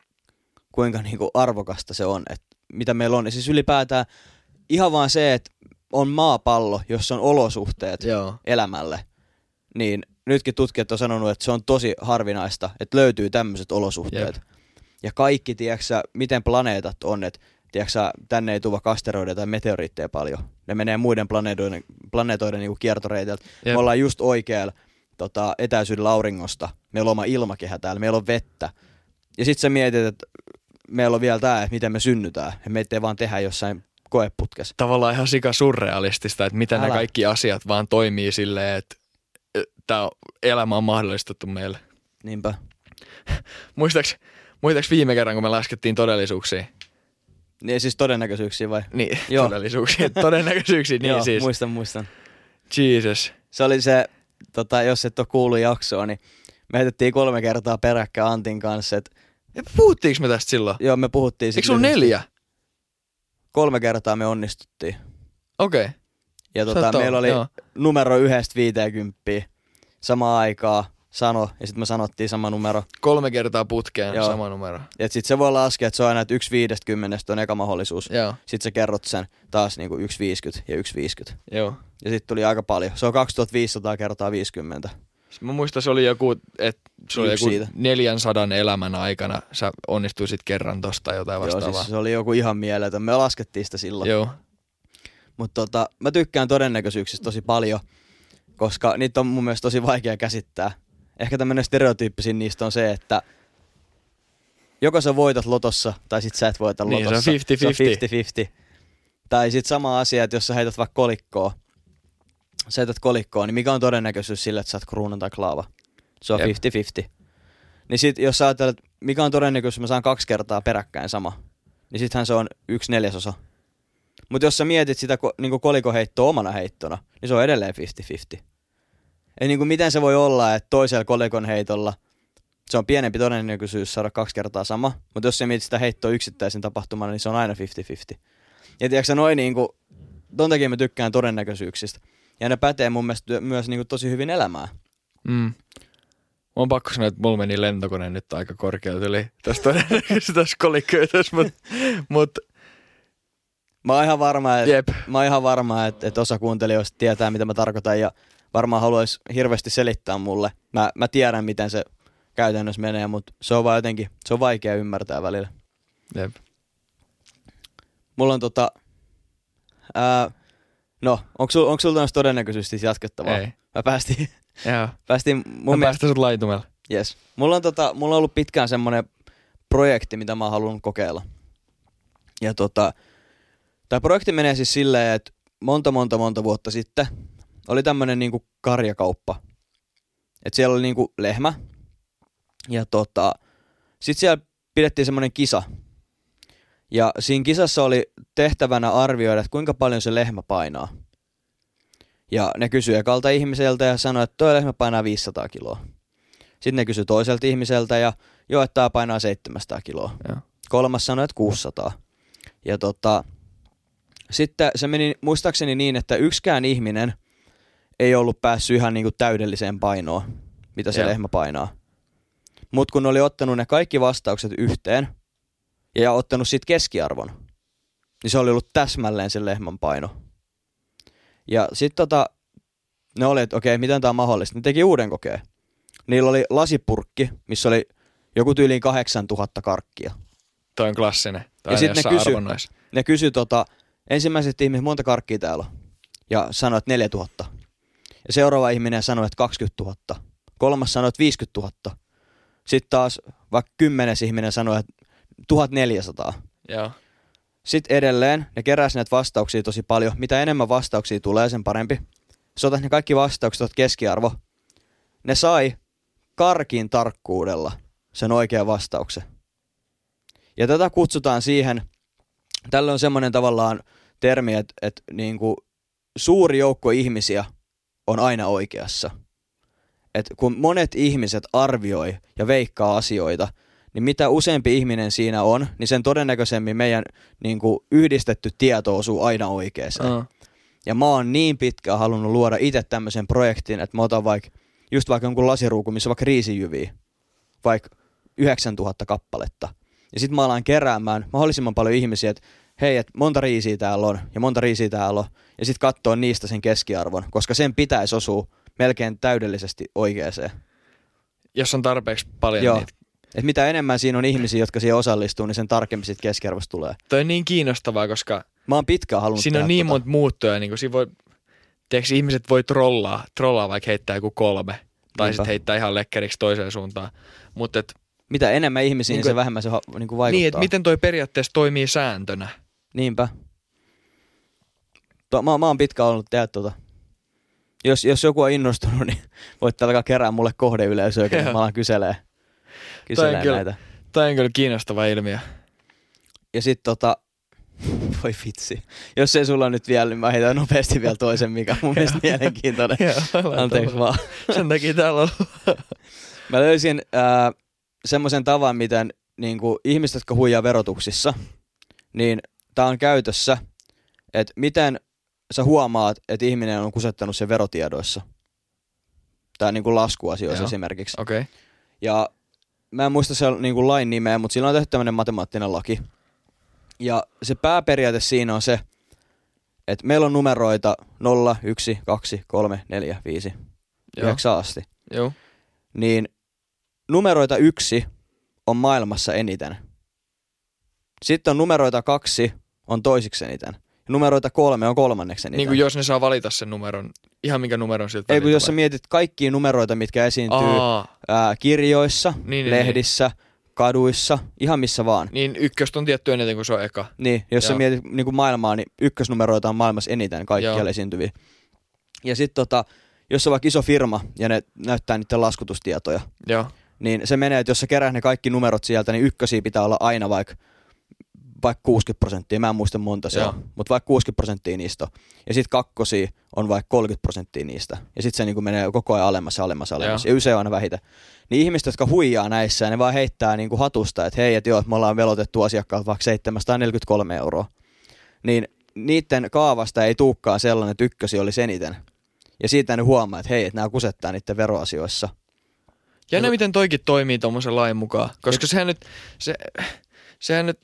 kuinka niinku arvokasta se on, että mitä meillä on. Ja siis ylipäätään ihan vaan se, että on maapallo, jossa on olosuhteet Joo. elämälle, niin nytkin tutkijat on sanonut, että se on tosi harvinaista, että löytyy tämmöiset olosuhteet. Jep. Ja kaikki, tiedätkö miten planeetat on, että tiedätkö tänne ei tuva asteroideja tai meteoriitteja paljon. Ne menee muiden planeetoiden, planeetoiden niinku kiertoreiteiltä. Me ollaan just oikealla tota, etäisyydellä auringosta. Meillä on oma ilmakehä täällä, meillä on vettä. Ja sit sä mietit, että meillä on vielä tää, että miten me synnytään. Ja meitä ei vaan tehdä jossain koeputkessa. Tavallaan ihan sika surrealistista, että miten Älä. nämä kaikki asiat vaan toimii silleen, että tämä elämä on mahdollistettu meille. Niinpä. Muistaaks, muistaaks viime kerran, kun me laskettiin todellisuuksia? Niin siis todennäköisyyksiä vai? Niin, Joo. todellisuuksia, todennäköisyyksiä, niin Joo, siis. muistan, muistan. Jesus. Se oli se, tota, jos et ole kuullut jaksoa, niin me heitettiin kolme kertaa peräkkäin Antin kanssa. Et, Ja puhuttiinko me tästä silloin? joo, me puhuttiin Eikö sulla lyhyesti. neljä? Kolme kertaa me onnistuttiin. Okei. Okay. Ja tota, meillä oli Joo. numero yhdestä viiteenkymppiä samaan aikaa sano, ja sitten me sanottiin sama numero. Kolme kertaa putkeen, Joo. sama numero. Ja sitten se voi laskea, että se on aina, että yksi viidestä on eka mahdollisuus. Joo, Sitten sä kerrot sen taas niinku 1,50 ja 1,50. joo. Ja sitten tuli aika paljon. Se on 2500 kertaa 50. Mä muistan, se oli joku, että se oli joku siitä. 400 elämän aikana. Sä onnistuisit kerran tosta tai jotain Joo, vastaavaa. siis se oli joku ihan mieletön. Me laskettiin sitä silloin. Joo. Mutta tota, mä tykkään todennäköisyyksistä tosi paljon, koska niitä on mun mielestä tosi vaikea käsittää. Ehkä tämmöinen stereotyyppisin niistä on se, että joko sä voitat lotossa, tai sit sä et voita Niin, se on lotossa. 50-50. 50-50. Tai sit sama asia, että jos sä heität vaikka kolikkoa, sä heität kolikkoa, niin mikä on todennäköisyys sille, että sä oot kruunun tai klaava? Se on Jep. 50-50. Niin sit jos sä ajattelet, mikä on todennäköisyys, että mä saan kaksi kertaa peräkkäin sama, niin sittenhän se on yksi neljäsosa. Mutta jos sä mietit sitä niinku kolikoheittoa omana heittona, niin se on edelleen 50-50. Ei niinku miten se voi olla, että toisella kolikon heitolla se on pienempi todennäköisyys saada kaksi kertaa sama, mutta jos sä mietit sitä heittoa yksittäisen tapahtumana, niin se on aina 50-50. Ja tiedätkö noin niinku, ton takia mä tykkään todennäköisyyksistä. Ja ne pätee mun mielestä myös niinku tosi hyvin elämään. Mm. Mä oon pakko sanoa, että mulla meni lentokone nyt aika korkealta yli tästä todennäköisesti tässä kolikkoytössä, mutta mut, Mä oon ihan varma, että jep. mä oon ihan varma, että, että osa kuuntelijoista tietää, mitä mä tarkoitan ja varmaan haluaisi hirveästi selittää mulle. Mä, mä tiedän, miten se käytännössä menee, mutta se on vaan jotenkin, se on vaikea ymmärtää välillä. Jep. Mulla on tota, ää, no, onko sul, onko sulla tämmöistä todennäköisesti jatkettavaa? Ei. Mä päästiin, Joo. päästiin mun mielestä, päästä sut laitumella. yes. Mulla on, tota, mulla on ollut pitkään semmonen projekti, mitä mä oon halunnut kokeilla. Ja tota, tämä projekti menee siis silleen, että monta monta monta vuotta sitten oli tämmönen niinku karjakauppa. Et siellä oli niinku lehmä. Ja tota, sit siellä pidettiin semmonen kisa. Ja siinä kisassa oli tehtävänä arvioida, että kuinka paljon se lehmä painaa. Ja ne kysyi ekalta ihmiseltä ja sanoi, että toi lehmä painaa 500 kiloa. Sitten ne kysyi toiselta ihmiseltä ja joo, että tää painaa 700 kiloa. Joo. Kolmas sanoi, että 600. Ja tota, sitten se meni muistaakseni niin, että yksikään ihminen ei ollut päässyt ihan niinku täydelliseen painoon, mitä se Joo. lehmä painaa. Mutta kun oli ottanut ne kaikki vastaukset yhteen ja ottanut sitten keskiarvon, niin se oli ollut täsmälleen sen lehmän paino. Ja sitten tota, ne oli, että okei, miten tämä on mahdollista. Ne teki uuden kokeen. Niillä oli lasipurkki, missä oli joku tyyliin 8000 karkkia. Toi on klassinen. Toi Ja on sit ne jossain kysy-. Ne kysyi tota, ensimmäiset ihmiset, monta karkkia täällä on? Ja sanoi, että 4000. Ja seuraava ihminen sanoi, että 20 000. Kolmas sanoi, että 50 000. Sitten taas vaikka kymmenes ihminen sanoi, että 1400. Joo. Sitten edelleen ne keräsivät näitä vastauksia tosi paljon. Mitä enemmän vastauksia tulee, sen parempi. Jos otat ne kaikki vastaukset, otat keskiarvo. Ne sai karkin tarkkuudella sen oikean vastauksen. Ja tätä kutsutaan siihen, tällä on semmoinen tavallaan termi, että, että niin kuin suuri joukko ihmisiä on aina oikeassa. Et kun monet ihmiset arvioi ja veikkaa asioita, niin mitä useampi ihminen siinä on, niin sen todennäköisemmin meidän niin kuin yhdistetty tieto osuu aina oikeeseen. Uh. Ja mä oon niin pitkään halunnut luoda itse tämmöisen projektin, että mä otan vaikka, just vaikka jonkun lasiruuku, missä on vaikka riisijyviä, vaikka 9000 kappaletta. Ja sit mä alan keräämään mahdollisimman paljon ihmisiä, että hei, että monta riisiä täällä on ja monta riisiä täällä on. Ja sit katsoa niistä sen keskiarvon, koska sen pitäisi osua melkein täydellisesti oikeeseen. Jos on tarpeeksi paljon Joo. niitä. Et mitä enemmän siinä on ihmisiä, jotka siihen osallistuu, niin sen tarkemmin sit keskiarvosta tulee. Toi on niin kiinnostavaa, koska Mä oon pitkään halunnut siinä on niin tota. monta muuttoja. Niin siinä voi, tiedätkö, ihmiset voi trollaa, trollaa vaikka heittää joku kolme. Tai sitten heittää ihan lekkeriksi toiseen suuntaan. Mutta et, Mitä enemmän ihmisiä, niin, Niin kuin- se vähemmän se ha- niin kuin vaikuttaa. niin, että miten toi periaatteessa toimii sääntönä. Niinpä. To, mä, mä oon pitkään ollut tehdä tota. Jos, jos joku on innostunut, niin voitte alkaa kerää mulle kohdeyleisöä, kun mä alan kyselee, Toi kyselee kyllä- näitä. Toi on kyllä kiinnostava ilmiö. Ja sit tota, voi vitsi. Jos ei sulla nyt vielä, niin mä heitän nopeasti vielä toisen, mikä on mun mielestä mielenkiintoinen. Anteeksi vaan. Sen takia täällä on. Mä löysin äh, semmoisen tavan, miten niin kuin, ihmiset, jotka huijaa verotuksissa, niin tää on käytössä, että miten sä huomaat, että ihminen on kusettanut sen verotiedoissa. Tai niin kuin laskuasioissa Joo. esimerkiksi. Okei. Okay. Ja mä en muista sen niin kuin lain nimeä, mutta sillä on tehty tämmöinen matemaattinen laki. Ja se pääperiaate siinä on se, että meillä on numeroita 0, 1, 2, 3, 4, 5, Joo. 9 asti. Joo. Niin numeroita yksi on maailmassa eniten. Sitten on numeroita kaksi on toisiksi eniten. Ja numeroita kolme on kolmanneksi eniten. Niin kuin jos ne saa valita sen numeron, ihan minkä numeron siltä Ei kun jos sä mietit kaikkia numeroita, mitkä esiintyy Aa, ää, kirjoissa, niin, niin, lehdissä, kaduissa, ihan missä vaan. Niin ykköstä on tietty eniten kuin se on eka. Niin, jos sä Joo. mietit niin kuin maailmaa, niin ykkösnumeroita on maailmassa eniten kaikkialla Joo. esiintyviä. Ja sitten tota, jos on vaikka iso firma ja ne näyttää niiden laskutustietoja, Joo. niin se menee, että jos sä kerää ne kaikki numerot sieltä, niin ykkösiä pitää olla aina vaikka vaikka 60 prosenttia, mä en muista monta se Joo. on, mutta vaikka 60 prosenttia niistä on. Ja sitten kakkosia on vaikka 30 prosenttia niistä. Ja sitten se niinku menee koko ajan alemmas alemmas ja alemmas. Joo. Ja yse on aina vähiten. Niin ihmiset, jotka huijaa näissä, ne vaan heittää niinku hatusta, että hei, että joo, että me ollaan velotettu asiakkaalta vaikka 743 euroa. Niin niiden kaavasta ei tuukkaan sellainen, että ykkösi olisi eniten. Ja siitä ne huomaa, että hei, että nämä kusettaa niiden veroasioissa. Ja ne miten toikin toimii tuommoisen lain mukaan. Koska sehän nyt, se, sehän nyt,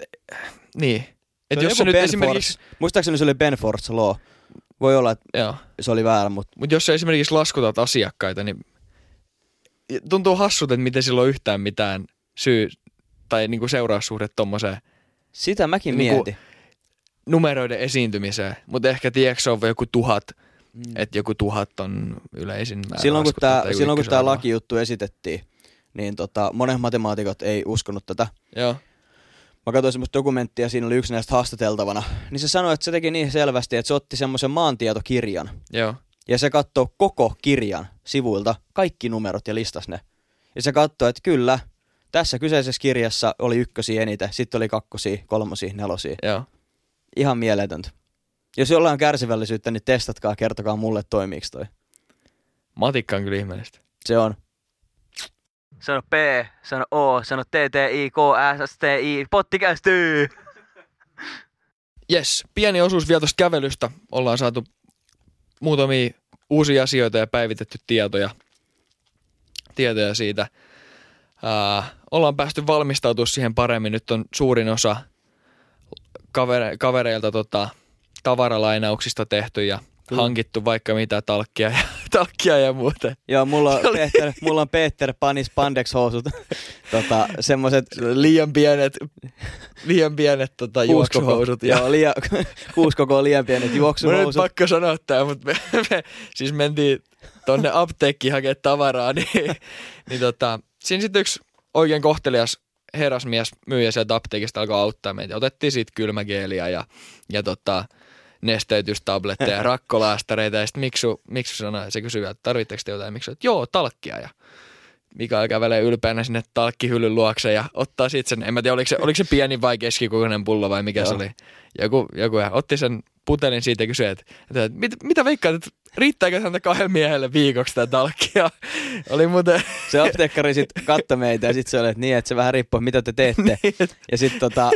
niin. Se Että jos se nyt Ben esimerkiksi, Force. Muistaakseni se oli Ben Force Law. Voi olla, että joo, se oli väärä, mutta mutta jos sä esimerkiksi laskutat asiakkaita, niin tuntuu hassut, että miten sillä on yhtään mitään syy tai niinku seuraussuhde tommoseen sitä mäkin Niinku- mietin. numeroiden esiintymiseen. Mutta ehkä tiedätkö se on joku tuhat, Mm. että joku tuhat on yleisin määrä silloin kun tämä silloin kun ykkösarvoa. lakijuttu esitettiin, niin tota, monet matemaatikot ei uskonut tätä. Joo, Mä katsoin semmoista dokumenttia, siinä oli yksi näistä haastateltavana. Niin se sanoi, että se teki niin selvästi, että se otti semmoisen maantietokirjan. joo, Ja se katsoo koko kirjan sivuilta kaikki numerot ja listas ne. Ja se katsoo, että kyllä, tässä kyseisessä kirjassa oli ykkösiä eniten, sitten oli kakkosia, kolmosia, nelosia. joo. Ihan mieletöntä. Jos jollain on kärsivällisyyttä, niin testatkaa, kertokaa mulle toimiiko toi. Matikka on kyllä ihmeellistä. Se on. Sano P, sano O, sano T, T, I, K, S, S, T, I, pottikästyy! Yes, pieni osuus vielä tuosta kävelystä. Ollaan saatu muutamia uusia asioita ja päivitetty tietoja, tietoja siitä. Ää, ollaan päästy valmistautumaan siihen paremmin. Nyt on suurin osa kavere, kavereilta tota, tavaralainauksista tehty ja Kyllä. hankittu vaikka mitä talkkia ja, talkkia ja muuta. Joo, mulla on Peter, mulla on Peter Panis Spandex-housut. tota, semmoset Liian pienet, liian pienet tota, juoksuhousut. Ja, Joo, liian, kuusi koko liian pienet Mun on nyt juoksuhousut. pakko sanoa tää, mutta me, me siis mentiin tonne apteekkiin hakemaan tavaraa, niin, niin tota, siinä sitten yksi oikein kohtelias herrasmies myyjä sieltä apteekista alkoi auttaa meitä. Otettiin siitä kylmägeeliä ja, ja tota, nesteytystabletteja ja rakkolaastareita ja sitten Miksu, Miksu sanoi, se kysyi, että tarvitteko te jotain, Miksu, että joo, talkkia ja Mikael kävelee ylpeänä sinne talkkihyllyn luokse ja ottaa siitä sen, en mä tiedä, oliko se, oliko se pieni vai keskikokoinen pullo vai mikä se Joo. oli. Joku, joku ja otti sen putelin siitä ja kysyi, että, että mit, mitä veikkaat, että riittääkö häntä kahdelle miehelle viikoksi tämä talkkia? Oli muuten, Se apteekkari sitten katsoi meitä ja sitten se oli, että niin, että se vähän riippuu, mitä te teette. niin, Ja sitten tota,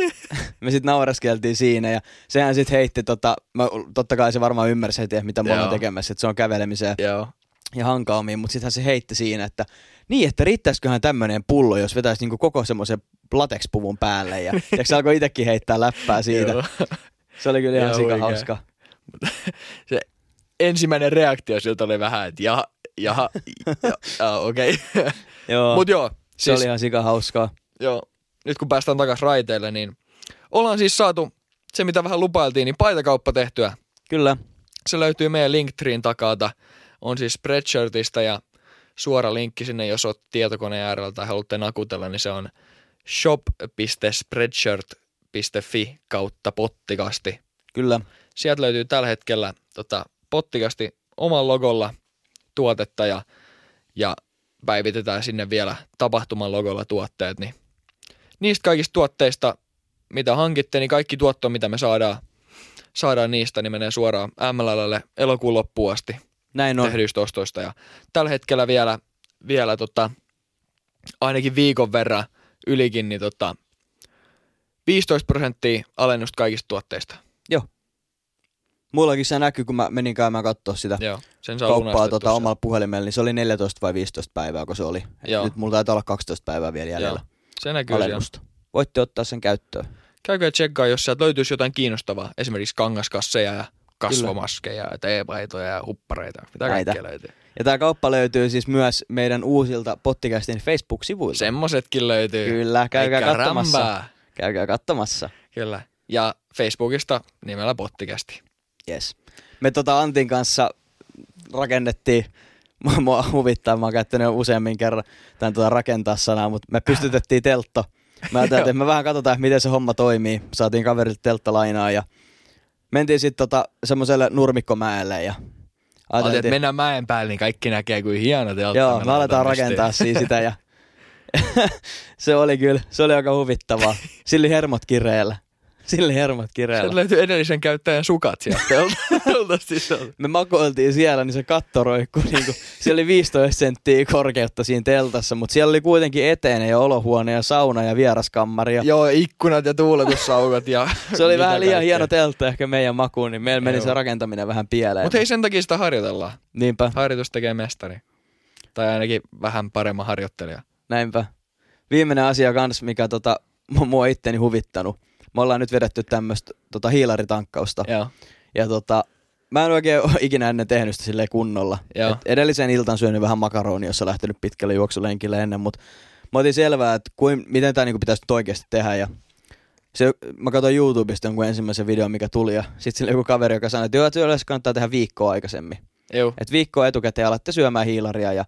me sitten naureskeltiin siinä ja sehän sitten heitti, tota, mä, totta kai se varmaan ymmärsi heti, että mitä me ollaan tekemässä, että se on kävelemiseen joo, ja hankaumiin, mutta sittenhän se heitti siinä, että niin, että riittäisiköhän tämmöinen pullo, jos vetäisi niinku koko semmoisen latexpuvun päälle ja, ja se alkoi itsekin heittää läppää siitä. Se oli kyllä ihan sika hauska. ensimmäinen reaktio siltä oli vähän, että jaha, jaha, ja, ja, okei. Okay. Joo, Mutta joo, se siis, oli ihan sika hauskaa. joo, nyt kun päästään takaisin raiteille, niin ollaan siis saatu se, mitä vähän lupailtiin, niin paitakauppa tehtyä. Kyllä, Se löytyy meidän Linktreen takalta. On siis Spreadshirtista ja suora linkki sinne, jos olet tietokoneen äärellä tai haluatte nakutella, niin se on shop.spreadshirt.fi kautta pottikasti. kyllä. Sieltä löytyy tällä hetkellä tota, pottikasti oman logolla tuotetta ja, ja päivitetään sinne vielä tapahtuman logolla tuotteet. Niin niistä kaikista tuotteista, mitä hankitte, niin kaikki tuotto, mitä me saadaan, saadaan niistä, niin menee suoraan MLLlle elokuun loppuun asti Näin no. on. tehdyistä ostoista. Ja tällä hetkellä vielä, vielä tota, ainakin viikon verran ylikin, niin tota, 15 prosenttia alennusta kaikista tuotteista. Mullakin se näkyy, kun mä menin käymään katsoa sitä Joo, sen saa kauppaa tota, omalla puhelimella, niin se oli 14 vai 15 päivää, kun se oli. Joo. Nyt mulla taitaa olla 12 päivää vielä jäljellä Se näkyy siellä. alennusta. Voitte ottaa sen käyttöön. Käykää tsekkaa, jos sieltä löytyisi jotain kiinnostavaa. Esimerkiksi kangaskasseja ja kasvomaskeja ja teepaitoja ja huppareita. Mitä Näitä. kaikkea löytyy. Ja tämä kauppa löytyy siis myös meidän uusilta Pottikästin Facebook-sivuilta. Semmosetkin löytyy. Kyllä, käykää Eikä katsomassa. Käykää katsomassa. Kyllä. Ja Facebookista nimellä Pottikästi. Yes. Me tota Antin kanssa rakennettiin, mua huvittaa, mä oon käyttänyt jo useammin kerran tämän tota rakentaa sanaa, mutta me pystytettiin teltto Mä ajattelin, että me vähän katsotaan, miten se homma toimii. Saatiin kaverilta telttalainaa ja mentiin sitten tota semmoiselle nurmikkomäelle ja Ajattelin, että mennään mäen päälle, niin kaikki näkee, kuin hieno teltta. Joo, me aletaan rakentaa siis sitä ja se oli kyllä, se oli aika huvittavaa. Sillä hermot kireellä. Sillä hermot kireellä. Se löytyi edellisen käyttäjän sukat sieltä Me makoiltiin siellä, niin se katto roikkui. Niin kuin, siellä oli 15 senttiä korkeutta siinä teltassa, mutta siellä oli kuitenkin eteinen ja olohuone ja sauna ja vieraskammari. Ja... Joo, ikkunat ja tuuletussaukat. Ja se oli vähän liian kaikkea. hieno teltta ehkä meidän makuun, niin meillä meni Joo. se rakentaminen vähän pieleen. Mutta ei sen takia sitä harjoitellaan. Niinpä. Harjoitus tekee mestari. Tai ainakin vähän paremman harjoittelija. Näinpä. Viimeinen asia kans, mikä tota, mua itteni huvittanut me ollaan nyt vedetty tämmöistä tota, hiilaritankkausta. Joo. Ja tota, mä en oikein ole ikinä ennen tehnyt sitä silleen kunnolla. Et edellisen iltan syönyt vähän makaronia, jossa lähtenyt pitkälle juoksulenkille ennen, mutta mä otin selvää, että kuin, miten tämä niinku pitäisi nyt oikeasti tehdä. Ja se, mä katsoin YouTubesta jonkun ensimmäisen videon, mikä tuli, ja sitten sillä joku kaveri, joka sanoi, että joo, että kannattaa tehdä viikkoa aikaisemmin. Joo. Et viikkoa etukäteen alatte syömään hiilaria, ja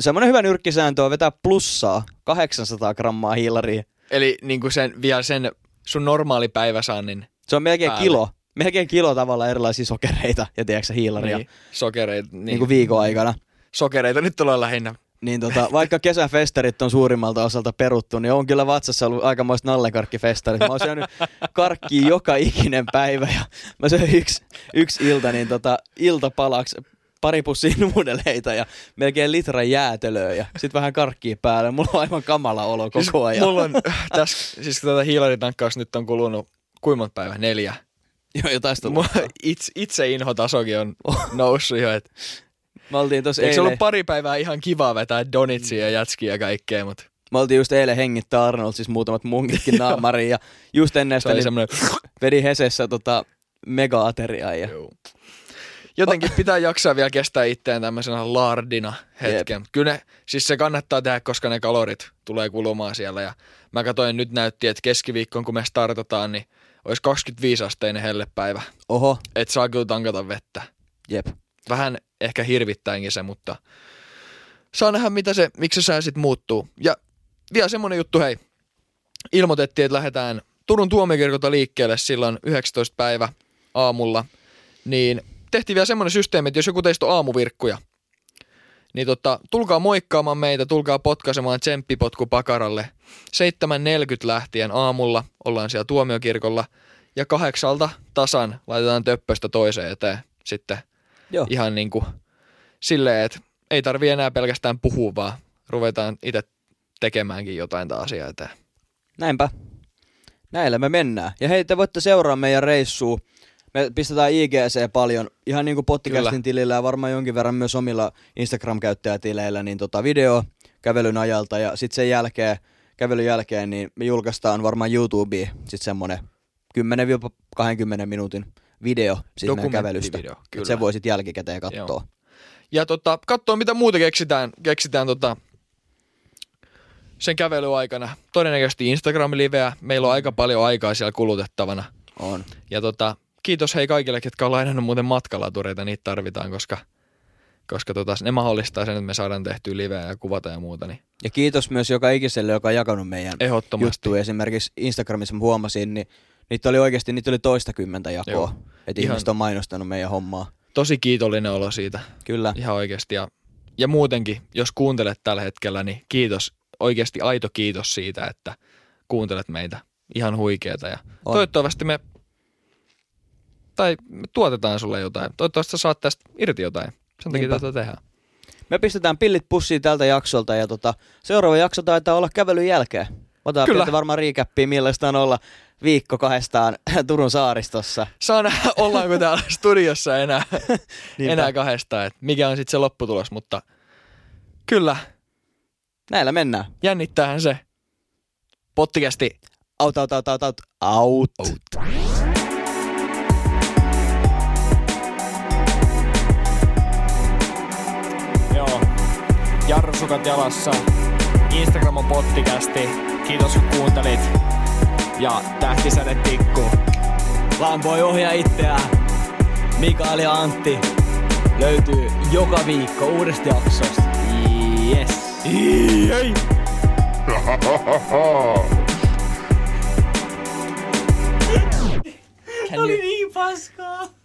semmoinen hyvä nyrkkisääntö on vetää plussaa 800 grammaa hiilaria. Eli niin kuin sen, vielä sen sun normaali päiväsaannin Se on melkein päälle. kilo. Melkein kilo tavalla erilaisia sokereita ja tiedätkö hiilaria. Niin, sokereita. Niin. niin kuin viikon aikana. Sokereita nyt tulee lähinnä. Niin tota, vaikka kesäfesterit on suurimmalta osalta peruttu, niin on kyllä vatsassa ollut aikamoista nallekarkkifestarit. Mä oon syönyt karkkia joka ikinen päivä ja mä söin yksi, yksi ilta, niin tota, iltapalaksi pari pussia nuudeleita ja melkein litra jäätelöä ja sitten vähän karkkia päälle. Mulla on aivan kamala olo koko siis ajan. Mulla on, tässä, siis tätä hiilaritankkaus nyt on kulunut kuinka päivä? Neljä. Joo, jotain sitä itse, itse inhotasokin on noussut jo, että Me oltiin tossa Eikö eilen... ollut pari päivää ihan kiva vetää donitsia ja jätskiä ja kaikkea, mutta... Me oltiin just eilen hengittää Arnold, siis muutamat munkitkin naamariin ja just ennen sitä niin semmoinen... vedi Hesessä tota mega-ateriaa. Ja... Joo jotenkin pitää jaksaa vielä kestää itseään tämmöisenä lardina hetken. Yep. Kyllä ne, siis se kannattaa tehdä, koska ne kalorit tulee kulumaan siellä. Ja mä katsoin nyt näytti, että keskiviikkoon kun me startataan, niin olisi 25 asteinen hellepäivä. Oho. Et saa kyllä tankata vettä. Jep. Vähän ehkä hirvittäinkin se, mutta saa nähdä, mitä se, miksi se sää sitten muuttuu. Ja vielä semmonen juttu, hei. Ilmoitettiin, että lähdetään Turun tuomiokirkolta liikkeelle silloin 19 päivä aamulla. Niin tehtiin vielä semmoinen systeemi, että jos joku teistä on aamuvirkkuja, niin tota, tulkaa moikkaamaan meitä, tulkaa potkaisemaan tsemppipotku pakaralle. 7.40 lähtien aamulla ollaan siellä tuomiokirkolla ja kahdeksalta tasan laitetaan töppöstä toiseen eteen sitten Joo. ihan niin kuin silleen, että ei tarvi enää pelkästään puhua, vaan ruvetaan itse tekemäänkin jotain taas asiaa eteen. Näinpä. Näillä me mennään. Ja hei, te voitte seuraa meidän reissua me pistetään IGC paljon, ihan niin kuin podcastin tilillä ja varmaan jonkin verran myös omilla Instagram-käyttäjätileillä, niin tota video kävelyn ajalta ja sitten sen jälkeen, kävelyn jälkeen, niin me julkaistaan varmaan YouTubeen sitten semmonen 10-20 minuutin video siis meidän kävelystä. Kyllä. Se voi sitten jälkikäteen katsoa. Ja tota, katsoa mitä muuta keksitään, keksitään tota, sen kävelyaikana. Todennäköisesti Instagram-liveä. Meillä on aika paljon aikaa siellä kulutettavana. On. Ja tota, kiitos hei kaikille, ketkä on lainannut muuten matkalatureita, niitä tarvitaan, koska, koska tota, ne mahdollistaa sen, että me saadaan tehtyä liveä ja kuvata ja muuta. Niin. Ja kiitos myös joka ikiselle, joka on jakanut meidän juttuja. Esimerkiksi Instagramissa mä huomasin, niin niitä oli oikeasti niitä oli toista kymmentä jakoa. Että ihmiset on mainostanut meidän hommaa. Tosi kiitollinen olo siitä. Kyllä. Ihan oikeasti. Ja, ja muutenkin, jos kuuntelet tällä hetkellä, niin kiitos. Oikeasti aito kiitos siitä, että kuuntelet meitä. Ihan huikeeta. Ja on. toivottavasti me tai me tuotetaan sulle jotain. Toivottavasti sä saat tästä irti jotain. Sen takia tätä tehdään. Me pistetään pillit pussiin tältä jaksolta ja tota, seuraava jakso taitaa olla kävelyn jälkeen. Otetaan Kyllä. varmaan riikäppiä, millaista on olla viikko kahdestaan Turun saaristossa. Saa nähdä, ollaanko täällä studiossa enää, enää kahdestaan, että mikä on sitten se lopputulos, mutta kyllä. Näillä mennään. Jännittäähän se. Pottikästi. Out, out, out, out, out. Out. out. jarrusukat jalassa. Instagram on pottikästi. Kiitos kun kuuntelit. Ja tähtisäde tikku. Vaan voi ohja itseä. Mikael ja Antti löytyy joka viikko uudesta jaksosta. Yes. Jei. Can you... Oli niin paskaa.